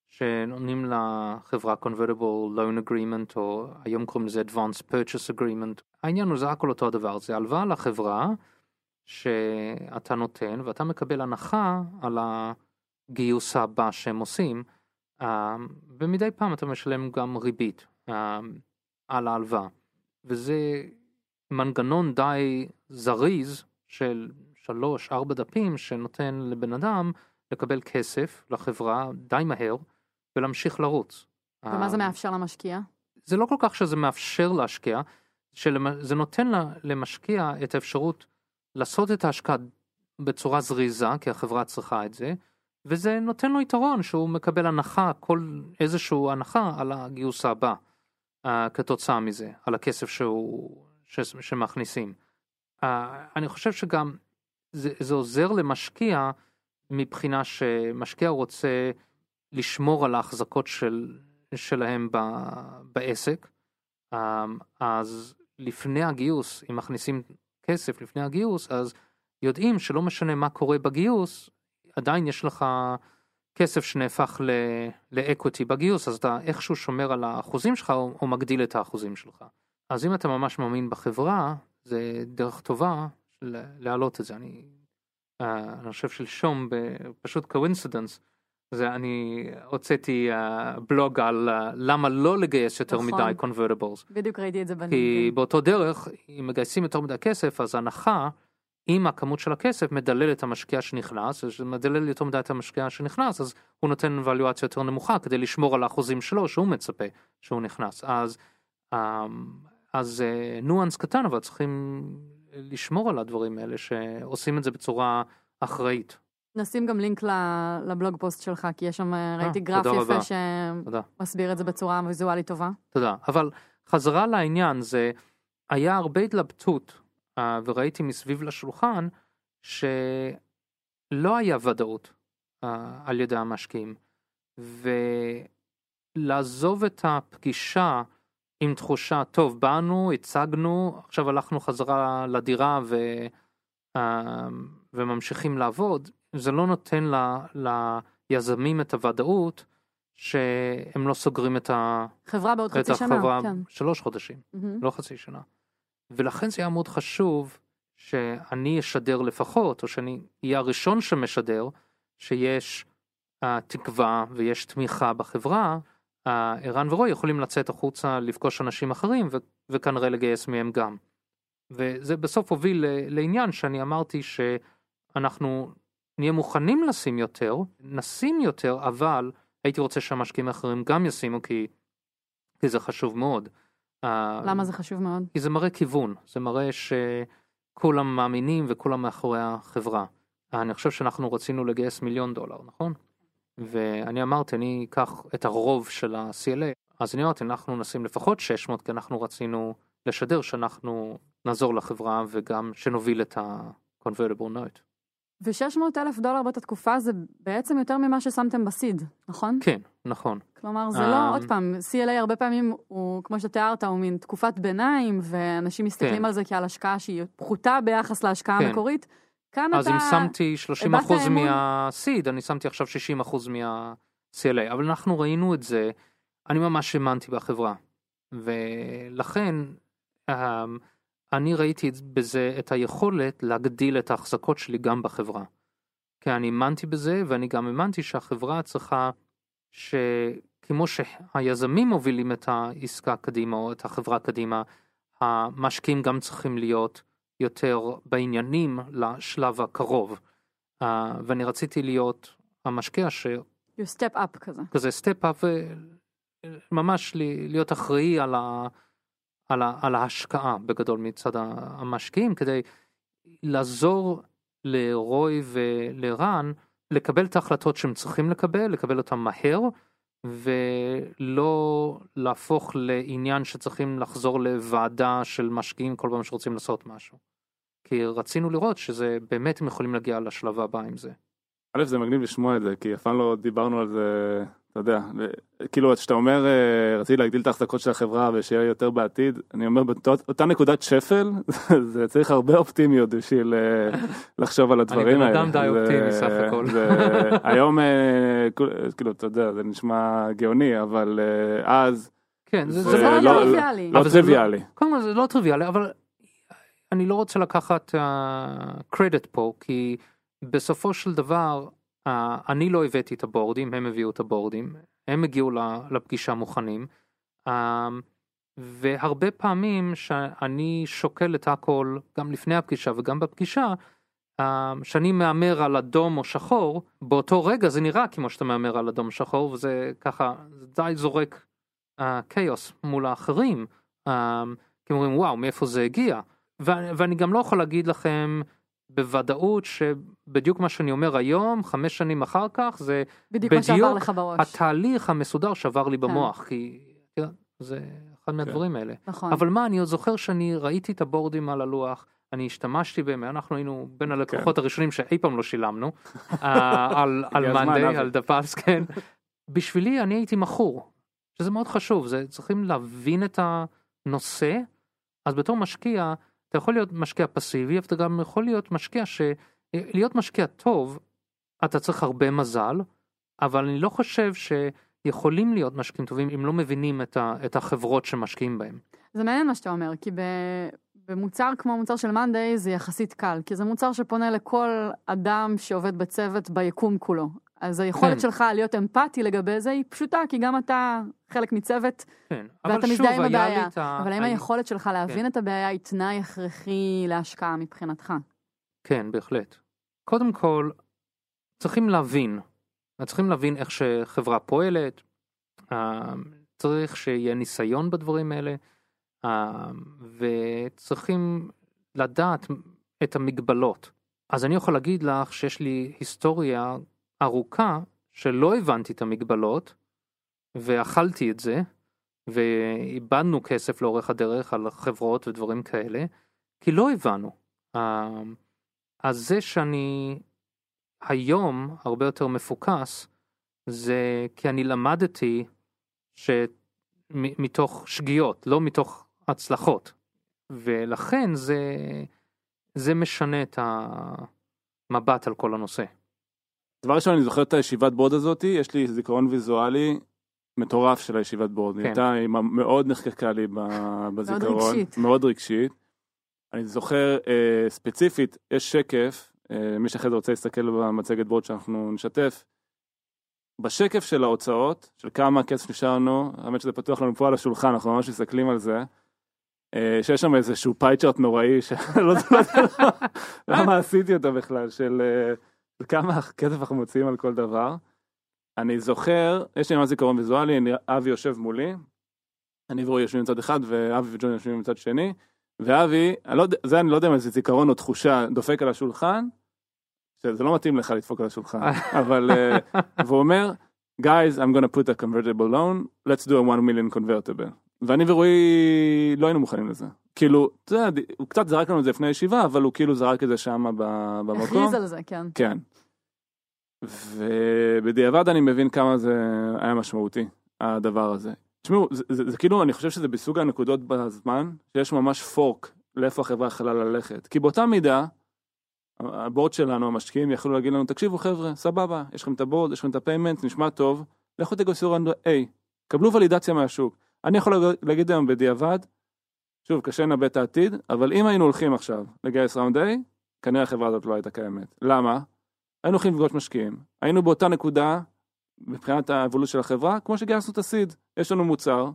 שנותנים לחברה convertible loan agreement או היום קוראים לזה advanced purchase agreement. העניין הוא זה הכל אותו הדבר, זה הלוואה לחברה שאתה נותן ואתה מקבל הנחה על הגיוס הבא שהם עושים אה, ומדי פעם אתה משלם גם ריבית אה, על ההלוואה וזה מנגנון די זריז של שלוש ארבע דפים שנותן לבן אדם לקבל כסף לחברה די מהר ולהמשיך לרוץ. ומה זה אה, מאפשר למשקיע? זה לא כל כך שזה מאפשר להשקיע, זה נותן למשקיע את האפשרות לעשות את ההשקעה בצורה זריזה, כי החברה צריכה את זה, וזה נותן לו יתרון שהוא מקבל הנחה, כל איזשהו הנחה על הגיוס הבא uh, כתוצאה מזה, על הכסף שהוא, ש, שמכניסים. Uh, אני חושב שגם זה, זה עוזר למשקיע מבחינה שמשקיע רוצה לשמור על ההחזקות של, שלהם ב, בעסק, um, אז לפני הגיוס, אם מכניסים כסף לפני הגיוס, אז יודעים שלא משנה מה קורה בגיוס, עדיין יש לך כסף שנהפך לאקוויטי בגיוס, אז אתה איכשהו שומר על האחוזים שלך או, או מגדיל את האחוזים שלך. אז אם אתה ממש מאמין בחברה, זה דרך טובה להעלות את זה. אני, uh, אני חושב שלשום, פשוט coincidence, זה אני הוצאתי אה, בלוג על אה, למה לא לגייס יותר נכון. מדי convertibles. בדיוק ראיתי את זה כי ב LinkedIn. באותו דרך, אם מגייסים יותר מדי כסף, אז הנחה, אם הכמות של הכסף מדלל את המשקיע שנכנס, אז מדלל יותר מדי את המשקיע שנכנס, אז הוא נותן ולואציה יותר נמוכה כדי לשמור על האחוזים שלו שהוא מצפה שהוא נכנס. אז, אמ, אז אה, ניואנס קטן, אבל צריכים לשמור על הדברים האלה, שעושים את זה בצורה אחראית. נשים גם לינק לבלוג פוסט שלך, כי יש שם, אה, ראיתי גרף יפה רבה. שמסביר. את זה בצורה ויזואלית טובה. תודה. אבל חזרה לעניין, זה היה הרבה התלבטות, אה, וראיתי מסביב לשולחן, שלא היה ודאות אה, על ידי המשקיעים. ולעזוב את הפגישה עם תחושה, טוב, באנו, הצגנו, עכשיו הלכנו חזרה לדירה ו... אה, וממשיכים לעבוד, זה לא נותן ל... ליזמים את הוודאות שהם לא סוגרים את ה... חברה בעוד את חצי שנה, החברה כן. שלוש חודשים, מהמם. לא חצי שנה. ולכן זה היה מאוד חשוב שאני אשדר לפחות, או שאני אהיה הראשון שמשדר, שיש uh, תקווה ויש תמיכה בחברה, ערן ורוי יכולים לצאת החוצה לפגוש אנשים אחרים ו- וכנראה לגייס מהם גם. וזה בסוף הוביל לעניין שאני אמרתי שאנחנו נהיה מוכנים לשים יותר, נשים יותר, אבל הייתי רוצה שהמשקיעים האחרים גם ישימו כי, כי זה חשוב מאוד. אה, למה זה חשוב מאוד? כי זה מראה כיוון, זה מראה שכולם מאמינים וכולם מאחורי החברה. אני חושב שאנחנו רצינו לגייס מיליון דולר, נכון? ואני אמרתי, אני אקח את הרוב של ה-CLA, אז אני אמרתי, אנחנו נשים לפחות 600, כי אנחנו רצינו לשדר שאנחנו נעזור לחברה וגם שנוביל את ה-convertible note. ו-600 אלף דולר באותה תקופה זה בעצם יותר ממה ששמתם בסיד, נכון? כן, נכון. כלומר, זה לא, עוד פעם, CLA הרבה פעמים הוא, כמו שתיארת, הוא מין תקופת ביניים, ואנשים מסתכלים כן. על זה כעל השקעה שהיא פחותה ביחס להשקעה כן. המקורית. כאן אז אתה... אם שמתי 30 הבעת אחוז אמון. מהסיד, אני שמתי עכשיו 60 אחוז מה-CLA, אבל אנחנו ראינו את זה, אני ממש האמנתי בחברה, ולכן אמ, אני ראיתי בזה את היכולת להגדיל את ההחזקות שלי גם בחברה. כי אני האמנתי בזה, ואני גם האמנתי שהחברה צריכה, שכמו שהיזמים מובילים את העסקה קדימה, או את החברה קדימה, המשקיעים גם צריכים להיות יותר בעניינים לשלב הקרוב. Uh, ואני רציתי להיות המשקיע You step up כזה. שכזה סטפ אפ וממש להיות אחראי על, ה, על, ה, על ההשקעה בגדול מצד המשקיעים כדי לעזור לרוי ולרן לקבל את ההחלטות שהם צריכים לקבל, לקבל אותן מהר ולא להפוך לעניין שצריכים לחזור לוועדה של משקיעים כל פעם שרוצים לעשות משהו. כי רצינו לראות שזה באמת הם יכולים להגיע לשלב הבא עם זה. א' זה מגניב לשמוע את זה כי אף פעם לא דיברנו על זה אתה יודע, כאילו כשאתה אומר אה, רציתי להגדיל את ההחזקות של החברה ושיהיה יותר בעתיד, אני אומר באותה נקודת שפל, זה צריך הרבה אופטימיות בשביל אה, לחשוב על הדברים בן האלה. אדם די אופטימי סך הכל. היום, אה, כאילו, אתה יודע, זה נשמע גאוני, אבל אז כן, זה, לא, לא לא-. לא זה לא- טריוויאלי. קודם כל זה לא טריוויאלי, אבל אני לא רוצה לקחת קרדיט פה, כי בסופו של דבר, אה, אני לא הבאתי את הבורדים, הם הביאו את הבורדים, הם הגיעו לפגישה מוכנים, אה, והרבה פעמים שאני שוקל את הכל, גם לפני הפגישה וגם בפגישה, אה, שאני מהמר על אדום או שחור, באותו רגע זה נראה כמו שאתה מהמר על אדום שחור, וזה ככה, זה די זורק כאוס מול האחרים. אה, כי אומרים וואו מאיפה זה הגיע ו- ואני גם לא יכול להגיד לכם בוודאות שבדיוק מה שאני אומר היום חמש שנים אחר כך זה בדיוק מה שעבר בדיוק לך בראש. התהליך המסודר שעבר לי במוח כי תראה, זה אחד מהדברים האלה נכון. אבל מה אני עוד זוכר שאני ראיתי את הבורדים על הלוח אני השתמשתי בהם אנחנו היינו בין הלקוחות הראשונים שאי פעם לא שילמנו אה, על על מאנדיי. על דפס כן בשבילי אני הייתי מכור שזה מאוד חשוב זה צריכים להבין את הנושא אז בתור משקיע אתה יכול להיות משקיע פסיבי אבל אתה גם יכול להיות משקיע ש... להיות משקיע טוב אתה צריך הרבה מזל אבל אני לא חושב שיכולים להיות משקיעים טובים אם לא מבינים את, ה... את החברות שמשקיעים בהם. זה מעניין מה שאתה אומר, כי ב... במוצר כמו מוצר של מאנדיי זה יחסית קל, כי זה מוצר שפונה לכל אדם שעובד בצוות ביקום כולו. אז היכולת כן. שלך להיות אמפתי לגבי זה היא פשוטה, כי גם אתה חלק מצוות, כן, ואתה מזדהה עם הבעיה. ה... אבל האם אני- היכולת שלך להבין כן. את הבעיה היא תנאי הכרחי להשקעה מבחינתך? כן, בהחלט. קודם כל, צריכים להבין, צריכים להבין איך שחברה פועלת, אה, צריך שיהיה ניסיון בדברים האלה, אה, וצריכים לדעת את המגבלות. אז אני יכול להגיד לך שיש לי היסטוריה ארוכה שלא הבנתי את המגבלות, ואכלתי את זה, ואיבדנו כסף לאורך הדרך על חברות ודברים כאלה, כי לא הבנו. אה, אז זה שאני היום הרבה יותר מפוקס, זה כי אני למדתי שמתוך שגיאות, לא מתוך הצלחות. ולכן זה, זה משנה את המבט על כל הנושא. דבר ראשון, אני זוכר את הישיבת בורד הזאתי, יש לי זיכרון ויזואלי מטורף של הישיבת בורד. היא כן. הייתה מאוד נחקקה לי בזיכרון. רגשית. מאוד רגשית. אני זוכר אה, ספציפית, יש שקף, אה, מי שאחרי זה רוצה להסתכל במצגת בורד שאנחנו נשתף. בשקף של ההוצאות, של כמה כסף נשאר לנו, האמת שזה פתוח לנו פה על השולחן, אנחנו ממש מסתכלים על זה. אה, שיש שם איזשהו פייצ'ארט נוראי, שלא יודע למה עשיתי אותו בכלל, של אה, כמה כסף אנחנו מוציאים על כל דבר. אני זוכר, יש לי ממש זיכרון ויזואלי, אני- אבי יושב מולי, אני ורועי יושבים מצד אחד, ואבי וג'ון יושבים מצד שני, ואבי, אני לא זה אני לא יודע אם זה זיכרון או תחושה, דופק על השולחן, שזה לא מתאים לך לדפוק על השולחן, אבל, אה, והוא אומר, guys, I'm gonna put a convertible loan, let's do a 1 million convertible. ואני ורועי לא היינו מוכנים לזה. כאילו, אתה יודע, הוא קצת זרק לנו את זה לפני הישיבה, אבל הוא כאילו זרק את זה שם במקום. הכריז על זה, כן. כן. ובדיעבד אני מבין כמה זה היה משמעותי, הדבר הזה. תשמעו, זה, זה, זה כאילו, אני חושב שזה בסוג הנקודות בזמן, שיש ממש fork לאיפה החברה יכלה ללכת. כי באותה מידה, ה board שלנו, המשקיעים, יכלו להגיד לנו, תקשיבו חבר'ה, סבבה, יש לכם את ה board, יש לכם את ה payment, נשמע טוב, לכו תגייסו round A, קבלו ולידציה מהשוק. אני יכול להגיד היום בדיעבד, שוב, קשה לנבא את העתיד, אבל אם היינו הולכים עכשיו לגייס round A, כנראה החברה הזאת לא הייתה קיימת. למה? היינו הולכים לפגוש משקיעים, היינו באותה נקודה מבחינת האבולוציה של החברה, כמו שגייסנו את הסיד, יש לנו מוצר,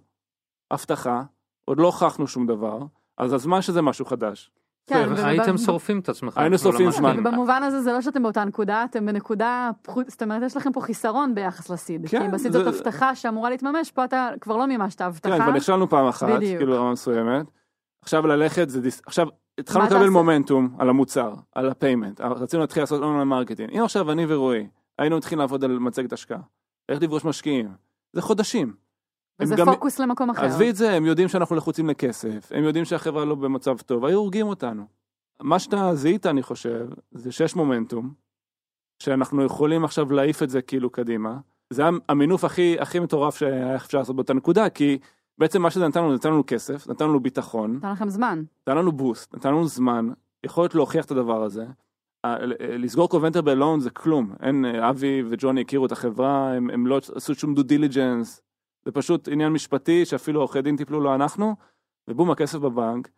הבטחה, עוד לא הוכחנו שום דבר, אז הזמן שזה משהו חדש. כן, וב- הייתם שורפים את עצמכם. היינו כל שורפים. זמן. במובן הזה זה לא שאתם באותה נקודה, אתם בנקודה, פחות- זאת אומרת, יש לכם פה חיסרון ביחס לסיד. כן, כי בסיד זה- זאת הבטחה שאמורה להתממש, פה אתה כבר לא מימשת הבטחה. כן, כבר נכשלנו פעם אחת, בדיוק. כאילו רמה מסוימת. עכשיו ללכת זה דיס... עכשיו התחלנו לקבל? מומנטום על המוצר, על ה-payment, רצינו להתחיל לעשות online marketing. אם עכשיו אני ורועי היינו מתחילים לעבוד על מצגת השקעה, איך לפגוש משקיעים, זה חודשים. וזה גם- פוקוס למקום אחר. עזבי את זה, הם יודעים שאנחנו לחוצים לכסף, הם יודעים שהחברה לא במצב טוב, היו הורגים אותנו. מה שאתה זיהית, אני חושב, זה שיש מומנטום, שאנחנו יכולים עכשיו להעיף את זה כאילו קדימה, זה היה המינוף הכי, הכי מטורף שהיה אפשר לעשות באותה נקודה, כי בעצם מה שזה נתן לנו, נתן לנו כסף, נתן לנו ביטחון, נתן לכם זמן. נתן לנו boost, נתן לנו זמן, יכולת להוכיח את הדבר הזה. ה- לסגור קובנטר בלון זה כלום, אין, אבי וג'וני הכירו את החברה, הם, הם לא עשו שום due diligence, זה פשוט עניין משפטי שאפילו עורכי דין טיפלו לא אנחנו, ובום הכסף בבנק,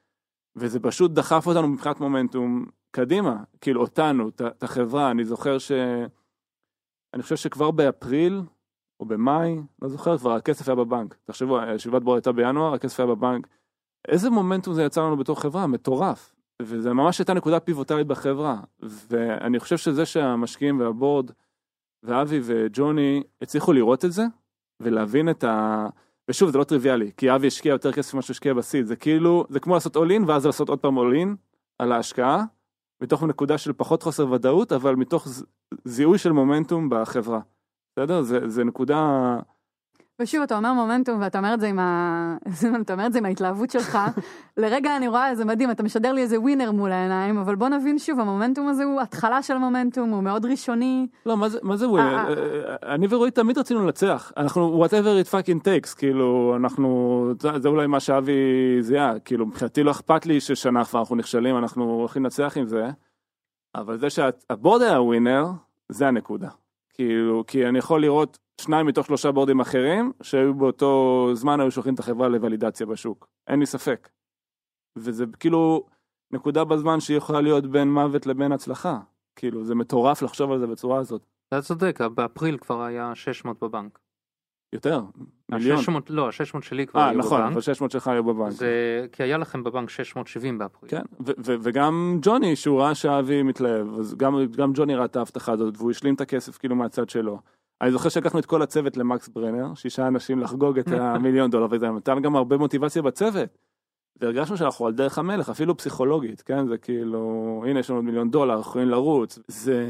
וזה פשוט דחף אותנו מבחינת מומנטום קדימה, כאילו אותנו, את- החברה, אני זוכר ש... אני חושב שכבר באפריל או במאי, לא זוכר כבר, הכסף היה בבנק. תחשבו, ישיבת בורד הייתה בינואר, הכסף היה בבנק. איזה מומנטום זה יצא לנו בתור חברה, מטורף. וזה ממש הייתה נקודה פיבוטלית בחברה. ואני חושב שזה שהמשקיעים והבורד, ואבי וג'וני הצליחו לראות את זה, ולהבין את ה... ושוב, זה לא טריוויאלי, כי אבי השקיע יותר כסף ממה שהוא השקיע בסיד, זה כאילו, זה כמו לעשות אול אין, ואז לעשות עוד פעם אול אין על ההשקעה, מתוך נקודה של פחות חוסר ודאות, אבל מתוך ז- זיהוי של מומנטום בחברה. בסדר? זה, זה נקודה... ושוב, אתה אומר מומנטום, ואתה אומר את זה עם ה... אתה אומר את זה עם ההתלהבות שלך. לרגע אני רואה איזה מדהים, אתה משדר לי איזה ווינר מול העיניים, אבל בוא נבין שוב, המומנטום הזה הוא התחלה של מומנטום, הוא מאוד ראשוני. לא, מה זה, ווינר? אה, אה, אני ורועי תמיד רצינו לנצח. אנחנו, whatever it fucking takes, כאילו, אנחנו, זה, זה אולי מה שאבי זיהה, כאילו, מבחינתי לא אכפת לי ששנה כבר אנחנו נכשלים, אנחנו הולכים לנצח עם זה, אבל זה שהבורד היה ווינר, זה הנקודה. כאילו, כי אני יכול לראות שניים מתוך שלושה בורדים אחרים, שהיו באותו זמן היו שולחים את החברה לוולידציה בשוק. אין לי ספק. וזה כאילו נקודה בזמן שהיא יכולה להיות בין מוות לבין הצלחה. כאילו, זה מטורף לחשוב על זה בצורה הזאת. אתה צודק, באפריל כבר היה 600 בבנק. יותר, מיליון. ה-600, לא, ה-600 שלי כבר אה, היו נכון, בבנק. אבל 600 שלך היו בבנק. זה כי היה לכם בבנק 670 באפריל. כן, ו- ו- וגם ג'וני, שהוא ראה שאבי מתלהב, אז גם, גם ג'וני ראה את ההבטחה הזאת, והוא השלים את הכסף כאילו מהצד שלו. אני זוכר שלקחנו את כל הצוות למקס ברנר, שישה אנשים לחגוג את המיליון דולר, וזה נתן גם הרבה מוטיבציה בצוות. והרגשנו שאנחנו על דרך המלך, אפילו פסיכולוגית, כן? זה כאילו, הנה יש לנו עוד מיליון דולר, אנחנו יכולים לרוץ. זה,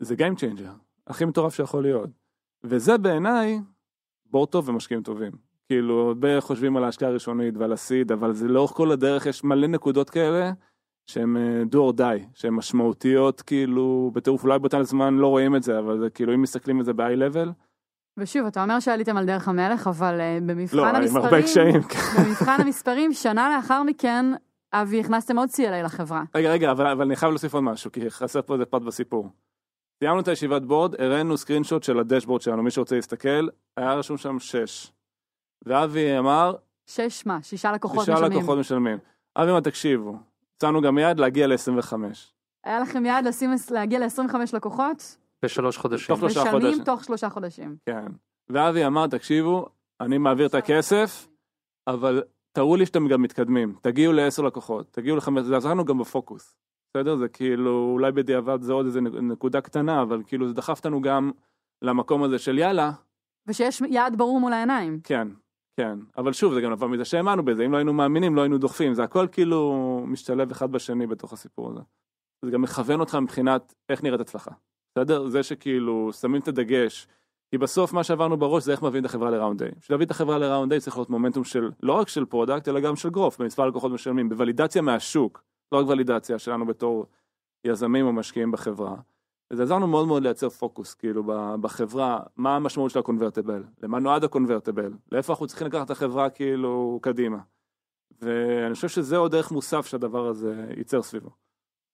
זה Game Changer, הכי מטורף שיכול להיות. וזה בעיניי בור טוב ומשקיעים טובים. כאילו, הרבה חושבים על ההשקעה הראשונית ועל הסיד, אבל זה לאורך כל הדרך יש מלא נקודות כאלה שהן אה, do or die, שהן משמעותיות כאילו בטירוף, אולי באותן זמן לא רואים את זה, אבל זה כאילו אם מסתכלים על זה ב-high level, ושוב, אתה אומר שעליתם על דרך המלך, אבל uh, במבחן לא, עם המספרים, הרבה קשיים. כן. במבחן המספרים, שנה לאחר מכן, אבי, הכנסתם עוד CLA לחברה. רגע, רגע, אבל, אבל אני חייב להוסיף עוד משהו, כי חסר פה איזה פרט בסיפור. סיימנו את הישיבת בורד, הראינו סקרינשוט של הדשבורד שלנו, מי שרוצה להסתכל, היה רשום שם 6. ואבי אמר, שש מה? שישה לקוחות שישה משלמים. לקוחות משלמים. אבי אמר, תקשיבו, הצענו גם יד להגיע ל-25. היה לכם יעד לשים, להגיע ל-25 לקוחות, בשלוש חודשים. תוך שלושה חודשים. תוך שלושה חודשים. כן. ואבי אמר, תקשיבו, אני מעביר את הכסף, אבל תראו לי שאתם גם מתקדמים. תגיעו לעשר לקוחות, תגיעו לחמש, זה עזר לנו גם בפוקוס. בסדר? זה כאילו, אולי בדיעבד זה עוד איזה נקודה קטנה, אבל כאילו זה דחף אותנו גם למקום הזה של יאללה, ושיש יעד ברור מול העיניים. כן, כן. אבל שוב, זה גם נבע מזה שהאמנו בזה, אם לא היינו מאמינים, לא היינו דוחפים. זה הכל כאילו משתלב אחד בשני בתוך הסיפור הזה. זה גם מכוון אותך מבחינת איך נראית הצלחה. בסדר? זה שכאילו שמים את הדגש. כי בסוף מה שעברנו בראש זה איך מביאים את החברה ל-round A. בשביל להביא את החברה ל-round A צריך להיות מומנטום של, לא רק של product, אלא גם של growth, במספר לקוחות משלמים, ב-validation מהשוק, לא רק ולידציה שלנו בתור יזמים או משקיעים בחברה. וזה עזר לנו מאוד מאוד לייצר פוקוס, כאילו, בחברה, מה המשמעות של הקונברטיבל, למה נועד הקונברטיבל, לאיפה אנחנו צריכים לקחת את החברה כאילו קדימה. ואני חושב שזה עוד דרך מוסף שהדבר הזה ייצר סביבו.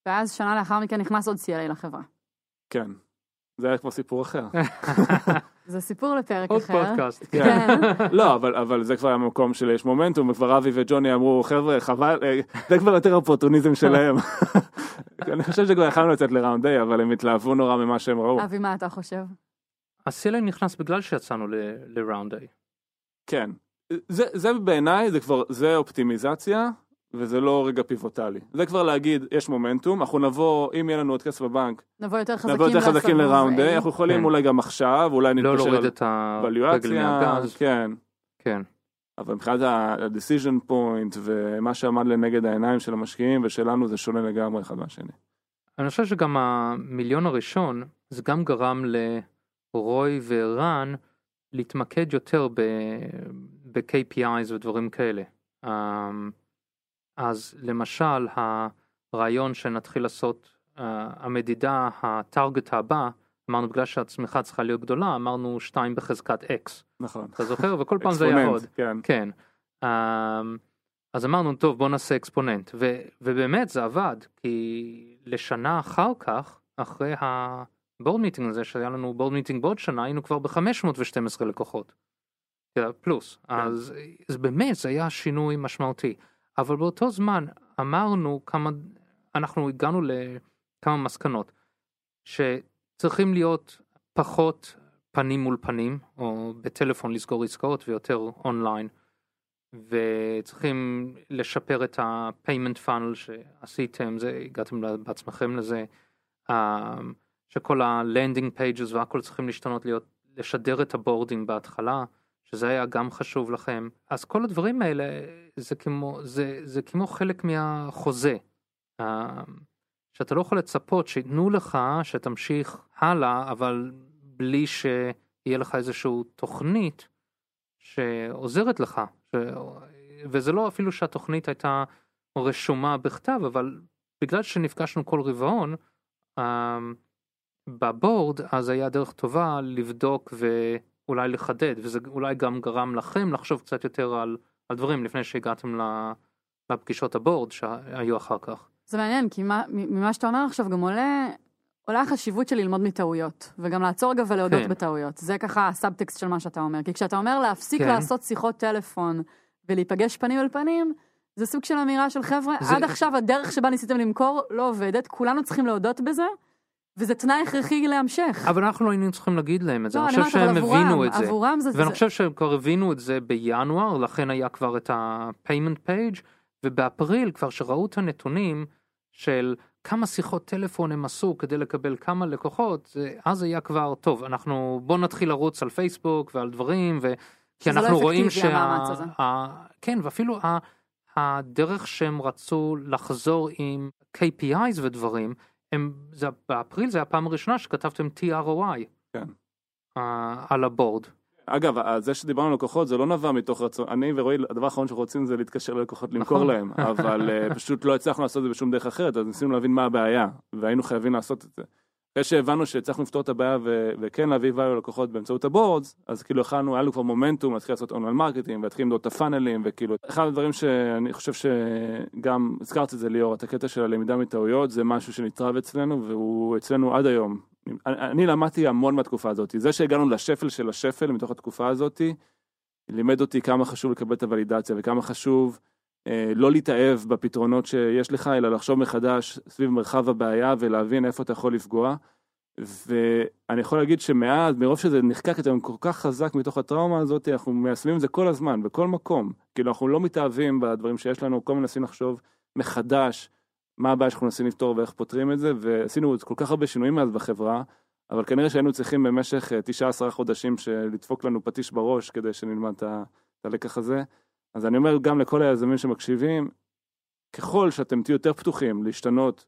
ואז שנה לאחר מכן נכנס עוד CLA לחברה. כן. זה היה כבר סיפור אחר. זה סיפור לפרק עוד אחר. פודקאסט. כן. לא, אבל, אבל זה כבר היה מקום של יש מומנטום, וכבר אבי וג'וני אמרו, חבר'ה, חבל, אה, זה כבר יותר אופורטוניזם שלהם. אני חושב שכבר יכלנו לצאת לראונד איי, אבל הם התלהבו נורא ממה שהם ראו. אבי, מה אתה חושב? הסלע נכנס בגלל שיצאנו ל- לראונד איי. כן. זה, זה בעיניי, זה כבר, זה אופטימיזציה, וזה לא רגע פיבוטלי. זה כבר להגיד, יש מומנטום, אנחנו נבוא, אם יהיה לנו עוד כסף בבנק, נבוא יותר חזקים נבוא יותר חזקים לראונד A. איי, אנחנו יכולים כן. אולי גם עכשיו, אולי לא נתקשר להוריד על את הרגל. כן. כן. אבל מבחינת ה-decision point ומה שעמד לנגד העיניים של המשקיעים ושלנו זה שונה לגמרי אחד מהשני. אני חושב שגם המיליון הראשון זה גם גרם לרוי ורן להתמקד יותר ב-KPIs ודברים כאלה. אמ, אז למשל הרעיון שנתחיל לעשות uh, המדידה הטארגט הבא אמרנו בגלל שהצמיחה צריכה להיות גדולה אמרנו 2 בחזקת x נכון. אתה זוכר וכל פעם זה היה עוד כן. כן אמ, אז אמרנו טוב בוא נעשה exponent ו, ובאמת זה עבד כי לשנה אחר כך אחרי ה-board meeting הזה שהיה לנו board meeting בעוד שנה היינו כבר ב-512 לקוחות. פלוס כן. אז, אז באמת זה היה שינוי משמעותי אבל באותו זמן אמרנו כמה אנחנו הגענו לכמה מסקנות שצריכים להיות פחות פנים מול פנים או בטלפון לסגור עסקאות ויותר אונליין וצריכים לשפר את ה-payment funnel שעשיתם זה הגעתם בעצמכם לזה אה, שכל ה-landing pages והכל צריכים להשתנות להיות לשדר את ה-boarding בהתחלה שזה היה גם חשוב לכם אז כל הדברים האלה זה כמו זה זה כמו חלק מהחוזה. אה, שאתה לא יכול לצפות שייתנו לך שתמשיך הלאה אבל בלי שיהיה לך איזשהו תוכנית שעוזרת לך ש... וזה לא אפילו שהתוכנית הייתה רשומה בכתב אבל בגלל שנפגשנו כל רבעון אה, בבורד אז היה דרך טובה לבדוק ואולי לחדד וזה אולי גם גרם לכם לחשוב קצת יותר על, על דברים לפני שהגעתם לפגישות הבורד שהיו אחר כך. זה מעניין, כי מה, ממה שאתה אומר עכשיו גם עולה, עולה החשיבות של ללמוד מטעויות, וגם לעצור רגע ולהודות כן. בטעויות. זה ככה הסאבטקסט של מה שאתה אומר. כי כשאתה אומר להפסיק כן. לעשות שיחות טלפון ולהיפגש פנים אל פנים, זה סוג של אמירה של חבר'ה, זה- עד עכשיו הדרך שבה ניסיתם למכור לא עובדת, כולנו צריכים להודות בזה, וזה תנאי הכרחי להמשך. אבל אנחנו לא היינו צריכים להגיד להם את זה, לא, אני חושב שהם עבורם, הבינו את זה. עבורם זה... ואני זה- חושב שהם כבר הבינו את זה בינואר, לכן היה כבר את ה-payment page, ובאפריל כבר שראו את הנתונים של כמה שיחות טלפון הם עשו כדי לקבל כמה לקוחות, אז היה כבר, טוב, אנחנו בוא נתחיל לרוץ על פייסבוק ועל דברים, ו... כי לא אנחנו רואים אפקטיבי, המאמץ הזה. ה... כן, ואפילו ה... הדרך שהם רצו לחזור עם KPIs ודברים, הם, זה, באפריל זה הפעם הראשונה שכתבתם ROI. כן. אה, על ה-board. אגב, זה שדיברנו על לקוחות זה לא נבע מתוך רצון, אני ורועי, הדבר האחרון שאנחנו רוצים זה להתקשר ללקוחות למכור נכון. להם, אבל אה, פשוט לא הצלחנו לעשות את זה בשום דרך אחרת, אז ניסינו להבין מה הבעיה, והיינו חייבים לעשות את זה. אחרי שהבנו שהצלחנו לפתור את הבעיה וכן להביא value ללקוחות באמצעות ה-boards, אז כאילו יכלנו, היה לנו כבר מומנטום להתחיל לעשות online marketing ולהתחיל למדוד את ה-funnelים וכאילו, אחד הדברים שאני חושב שגם הזכרת את זה ליאור, את הקטע של הלמידה מטעויות, זה משהו שנצרב אצלנו והוא אצלנו עד היום. אני, אני למדתי המון מהתקופה הזאת, זה שהגענו לשפל של השפל מתוך התקופה הזאת, לימד אותי כמה חשוב לקבל את הוולידציה וכמה חשוב לא להתאהב בפתרונות שיש לך, אלא לחשוב מחדש סביב מרחב הבעיה ולהבין איפה אתה יכול לפגוע. ואני יכול להגיד שמאז, מרוב שזה נחקק אצלנו כל כך חזק מתוך הטראומה הזאת, אנחנו מיישמים את זה כל הזמן, בכל מקום. כאילו אנחנו לא מתאהבים בדברים שיש לנו, כל מנסים לחשוב מחדש מה הבעיה שאנחנו מנסים לפתור ואיך פותרים את זה, ועשינו כל כך הרבה שינויים מאז בחברה, אבל כנראה שהיינו צריכים במשך אה, תשעה עשרה חודשים לדפוק לנו פטיש בראש כדי שנלמד את הלקח הזה. אז אני אומר גם לכל היזמים שמקשיבים, ככל שאתם תהיו יותר פתוחים להשתנות,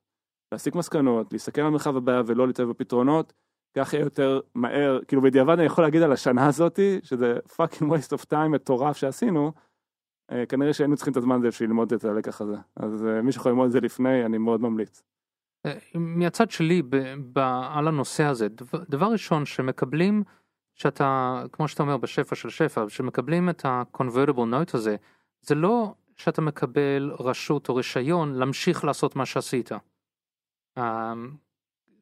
להסיק מסקנות, להסתכל על מרחב הבעיה ולא להתאהב בפתרונות, כך יהיה יותר מהר, כאילו בדיעבד אני יכול להגיד על השנה הזאתי, שזה fucking waste of time מטורף שעשינו, אה, כנראה שהיינו צריכים את הזמן הזה בשביל ללמוד את הלקח הזה. אז אה, מי שיכול ללמוד את זה לפני, אני מאוד ממליץ. אה, מהצד שלי ב, ב, על הנושא הזה, דבר, דבר ראשון שמקבלים, שאתה, כמו שאתה אומר בשפע של שפע, שמקבלים את ה-convertible note הזה, זה לא שאתה מקבל רשות או רישיון להמשיך לעשות מה שעשית. אה,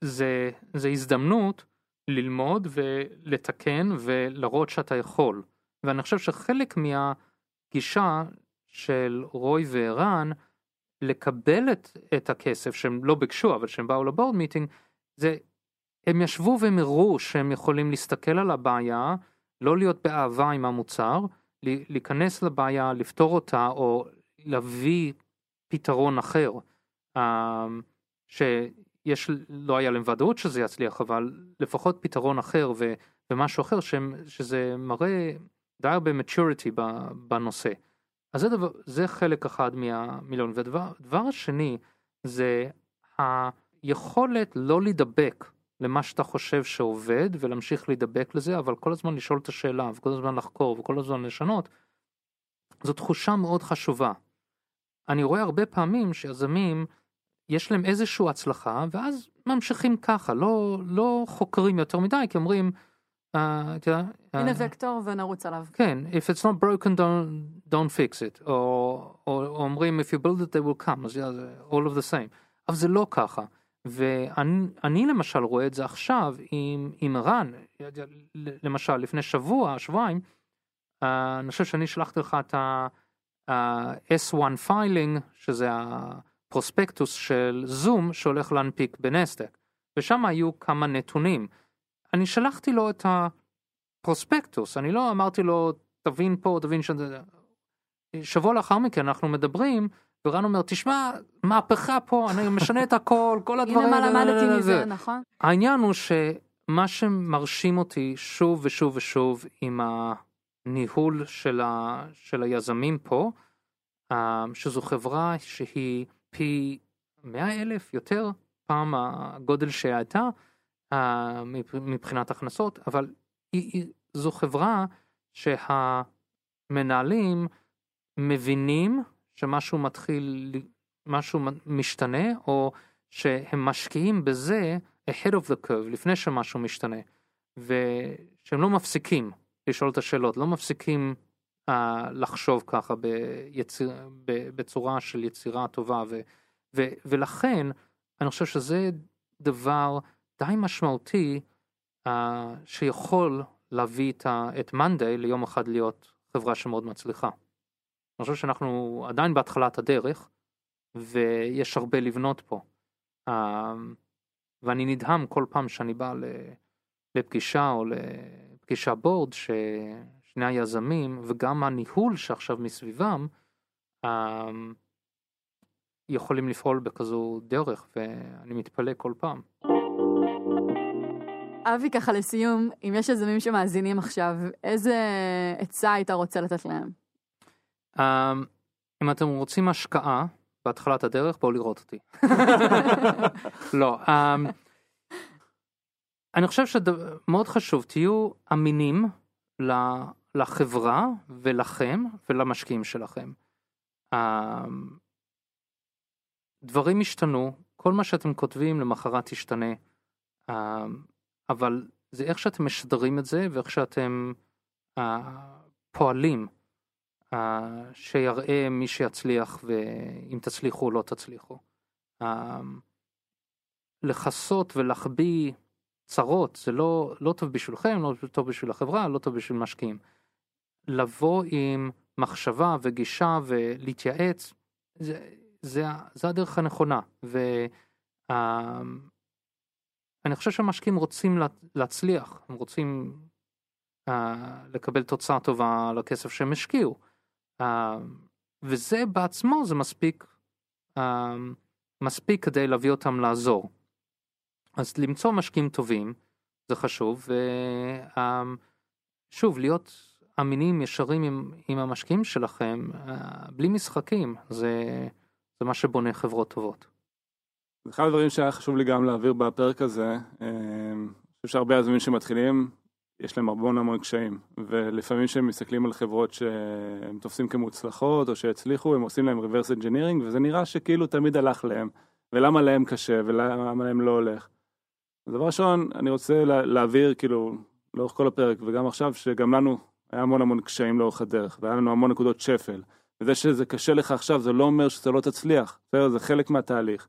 זה, זה הזדמנות ללמוד ולתקן ולהראות שאתה יכול. ואני חושב שחלק מהגישה של רוי וערן, לקבל את, את הכסף שהם לא ביקשו אבל שהם באו לבורד מיטינג זה הם ישבו והם הראו שהם יכולים להסתכל על הבעיה לא להיות באהבה עם המוצר להיכנס לבעיה לפתור אותה או להביא פתרון אחר אה, שיש לא היה להם ודאות שזה יצליח אבל לפחות פתרון אחר ו, ומשהו אחר שהם, שזה מראה די הרבה maturity בנושא. אז זה, דבר, זה חלק אחד מהמיליון. והדבר השני זה היכולת לא להידבק למה שאתה חושב שעובד ולהמשיך להידבק לזה, אבל כל הזמן לשאול את השאלה וכל הזמן לחקור וכל הזמן לשנות, זו תחושה מאוד חשובה. אני רואה הרבה פעמים שיזמים יש להם איזושהי הצלחה ואז ממשיכים ככה לא לא חוקרים יותר מדי כי אומרים. Uh, הנה וקטור ונרוץ עליו. כן, if it's not broken don't, don't fix it, או, או, או אומרים if you build it they will come, אז all of the same, אבל זה לא ככה, ואני למשל רואה את זה עכשיו עם, עם רן, למשל לפני שבוע, שבועיים, uh, אני חושב שאני שלחתי לך את ה-S1 filing, שזה ה-prospectus של זום שהולך להנפיק בנסדק, ושם היו כמה נתונים. אני שלחתי לו את הפרוספקטוס, אני לא אמרתי לו תבין פה, תבין שזה... שבוע לאחר מכן אנחנו מדברים, ורן אומר תשמע מהפכה פה אני משנה את הכל כל הדברים. הנה מה למדתי מזה נכון. העניין הוא שמה שמרשים אותי שוב ושוב ושוב עם הניהול של, ה, של היזמים פה, שזו חברה שהיא פי מאה אלף יותר פעם הגודל שהייתה. מבחינת הכנסות, אבל היא, זו חברה שהמנהלים מבינים שמשהו מתחיל, משהו משתנה, או שהם משקיעים בזה ahead of the curve, לפני שמשהו משתנה, ושהם לא מפסיקים לשאול את השאלות, לא מפסיקים uh, לחשוב ככה ביציר, בצורה של יצירה טובה, ו, ו, ולכן אני חושב שזה דבר די משמעותי uh, שיכול להביא את מאנדיי ליום אחד להיות חברה שמאוד מצליחה. אני חושב שאנחנו עדיין בהתחלת הדרך ויש הרבה לבנות פה. Uh, ואני נדהם כל פעם שאני בא לפגישה או לפגישה בורד ששני היזמים וגם הניהול שעכשיו מסביבם uh, יכולים לפעול בכזו דרך ואני מתפלא כל פעם. אבי, ככה לסיום, אם יש יזמים שמאזינים עכשיו, איזה עצה היית רוצה לתת להם? Um, אם אתם רוצים השקעה בהתחלת הדרך, בואו לראות אותי. לא, um, אני חושב שמאוד חשוב, תהיו אמינים לחברה ולכם ולמשקיעים שלכם. Um, דברים השתנו, כל מה שאתם כותבים למחרת ישתנה. אבל זה איך שאתם משדרים את זה ואיך שאתם uh, פועלים שיראה מי שיצליח ואם תצליחו או לא תצליחו. Uh, לכסות ולהחביא צרות זה לא, לא טוב בשבילכם, לא טוב בשביל החברה, לא טוב בשביל משקיעים. לבוא עם מחשבה וגישה ולהתייעץ, זה, זה, זה הדרך הנכונה. ו, uh, אני חושב שהמשקיעים רוצים להצליח, הם רוצים uh, לקבל תוצאה טובה לכסף שהם השקיעו. Uh, וזה בעצמו זה מספיק, uh, מספיק כדי להביא אותם לעזור. אז למצוא משקיעים טובים זה חשוב, ושוב, uh, להיות אמינים, ישרים עם, עם המשקיעים שלכם, uh, בלי משחקים, זה, זה מה שבונה חברות טובות. אחד הדברים שהיה חשוב לי גם להעביר בפרק הזה, אה, אני חושב שהרבה יזמים שמתחילים, יש להם המון המון קשיים, ולפעמים כשהם מסתכלים על חברות שהם תופסים כמוצלחות או שהצליחו, הם עושים להם reverse engineering, וזה נראה שכאילו תמיד הלך להם, ולמה להם קשה ולמה להם לא הולך. דבר ראשון, אני רוצה להעביר כאילו לאורך כל הפרק וגם עכשיו, שגם לנו היה המון המון קשיים לאורך הדרך, והיה לנו המון נקודות שפל. וזה שזה קשה לך עכשיו זה לא אומר שזה לא תצליח, זה חלק מהתהליך.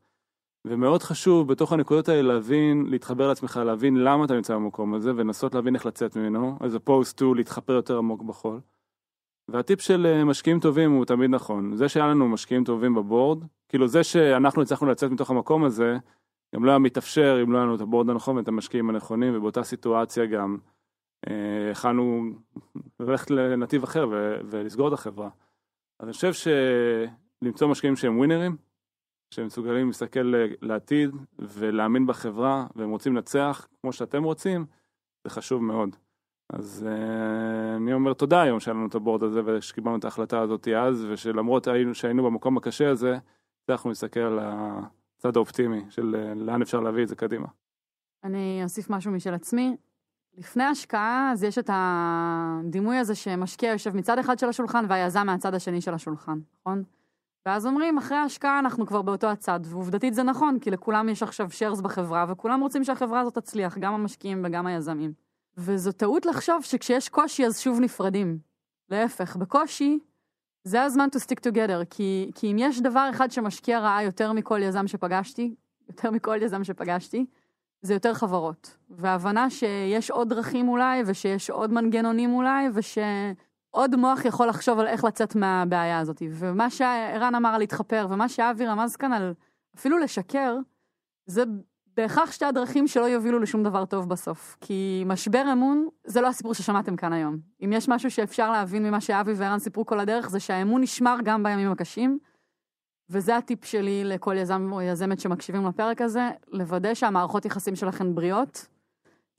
ומאוד חשוב בתוך הנקודות האלה להבין, להתחבר לעצמך, להבין למה אתה נמצא במקום הזה ולנסות להבין איך לצאת ממנו, as opposed to להתחפר יותר עמוק בחול. והטיפ של אה, משקיעים טובים הוא תמיד נכון, זה שהיה לנו משקיעים טובים בבורד, כאילו זה שאנחנו הצלחנו לצאת מתוך המקום הזה, גם לא היה מתאפשר אם לא היה לנו את הבורד הנכון ואת המשקיעים הנכונים, ובאותה סיטואציה גם אה, יכלנו ללכת לנתיב אחר ולסגור את החברה. אז אני חושב שלמצוא משקיעים שהם ווינרים, שהם מסוגלים להסתכל לעתיד ולהאמין בחברה והם רוצים לנצח כמו שאתם רוצים, זה חשוב מאוד. אז uh, אני אומר תודה היום שהיה לנו את הבורד הזה ושקיבלנו את ההחלטה הזאת אז, ושלמרות היינו, שהיינו במקום הקשה הזה, הצלחנו להסתכל על הצד האופטימי של uh, לאן אפשר להביא את זה קדימה. אני אוסיף משהו משל עצמי. לפני השקעה אז יש את הדימוי הזה שמשקיע יושב מצד אחד של השולחן והיזם מהצד השני של השולחן, נכון? ואז אומרים, אחרי ההשקעה אנחנו כבר באותו הצד, ועובדתית זה נכון, כי לכולם יש עכשיו שיירס בחברה, וכולם רוצים שהחברה הזאת תצליח, גם המשקיעים וגם היזמים. וזו טעות לחשוב שכשיש קושי אז שוב נפרדים. להפך, בקושי זה הזמן to stick together, כי, כי אם יש דבר אחד שמשקיע רעה יותר מכל יזם שפגשתי, יותר מכל יזם שפגשתי, זה יותר חברות. והבנה שיש עוד דרכים אולי, ושיש עוד מנגנונים אולי, ושעוד מוח יכול לחשוב על איך לצאת מהבעיה הזאת. ומה שערן אמר על להתחפר, ומה שאבי רמז כאן על אפילו לשקר, זה בהכרח שתי הדרכים שלא יובילו לשום דבר טוב בסוף. כי משבר אמון זה לא הסיפור ששמעתם כאן היום. אם יש משהו שאפשר להבין ממה שאבי וערן סיפרו כל הדרך, זה שהאמון נשמר גם בימים הקשים. וזה הטיפ שלי לכל יזם או יזמת שמקשיבים לפרק הזה, לוודא שהמערכות יחסים שלכם בריאות,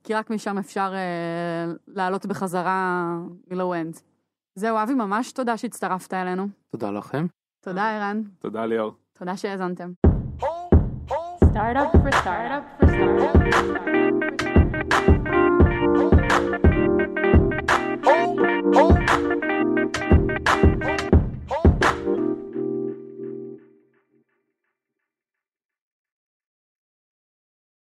כי רק משם אפשר אה, לעלות בחזרה מלואו אנד. זהו, אבי, ממש תודה שהצטרפת אלינו. תודה לכם. תודה, ערן. תודה, ליאור. תודה שהאזנתם. Startup for startup for startup Oh, oh.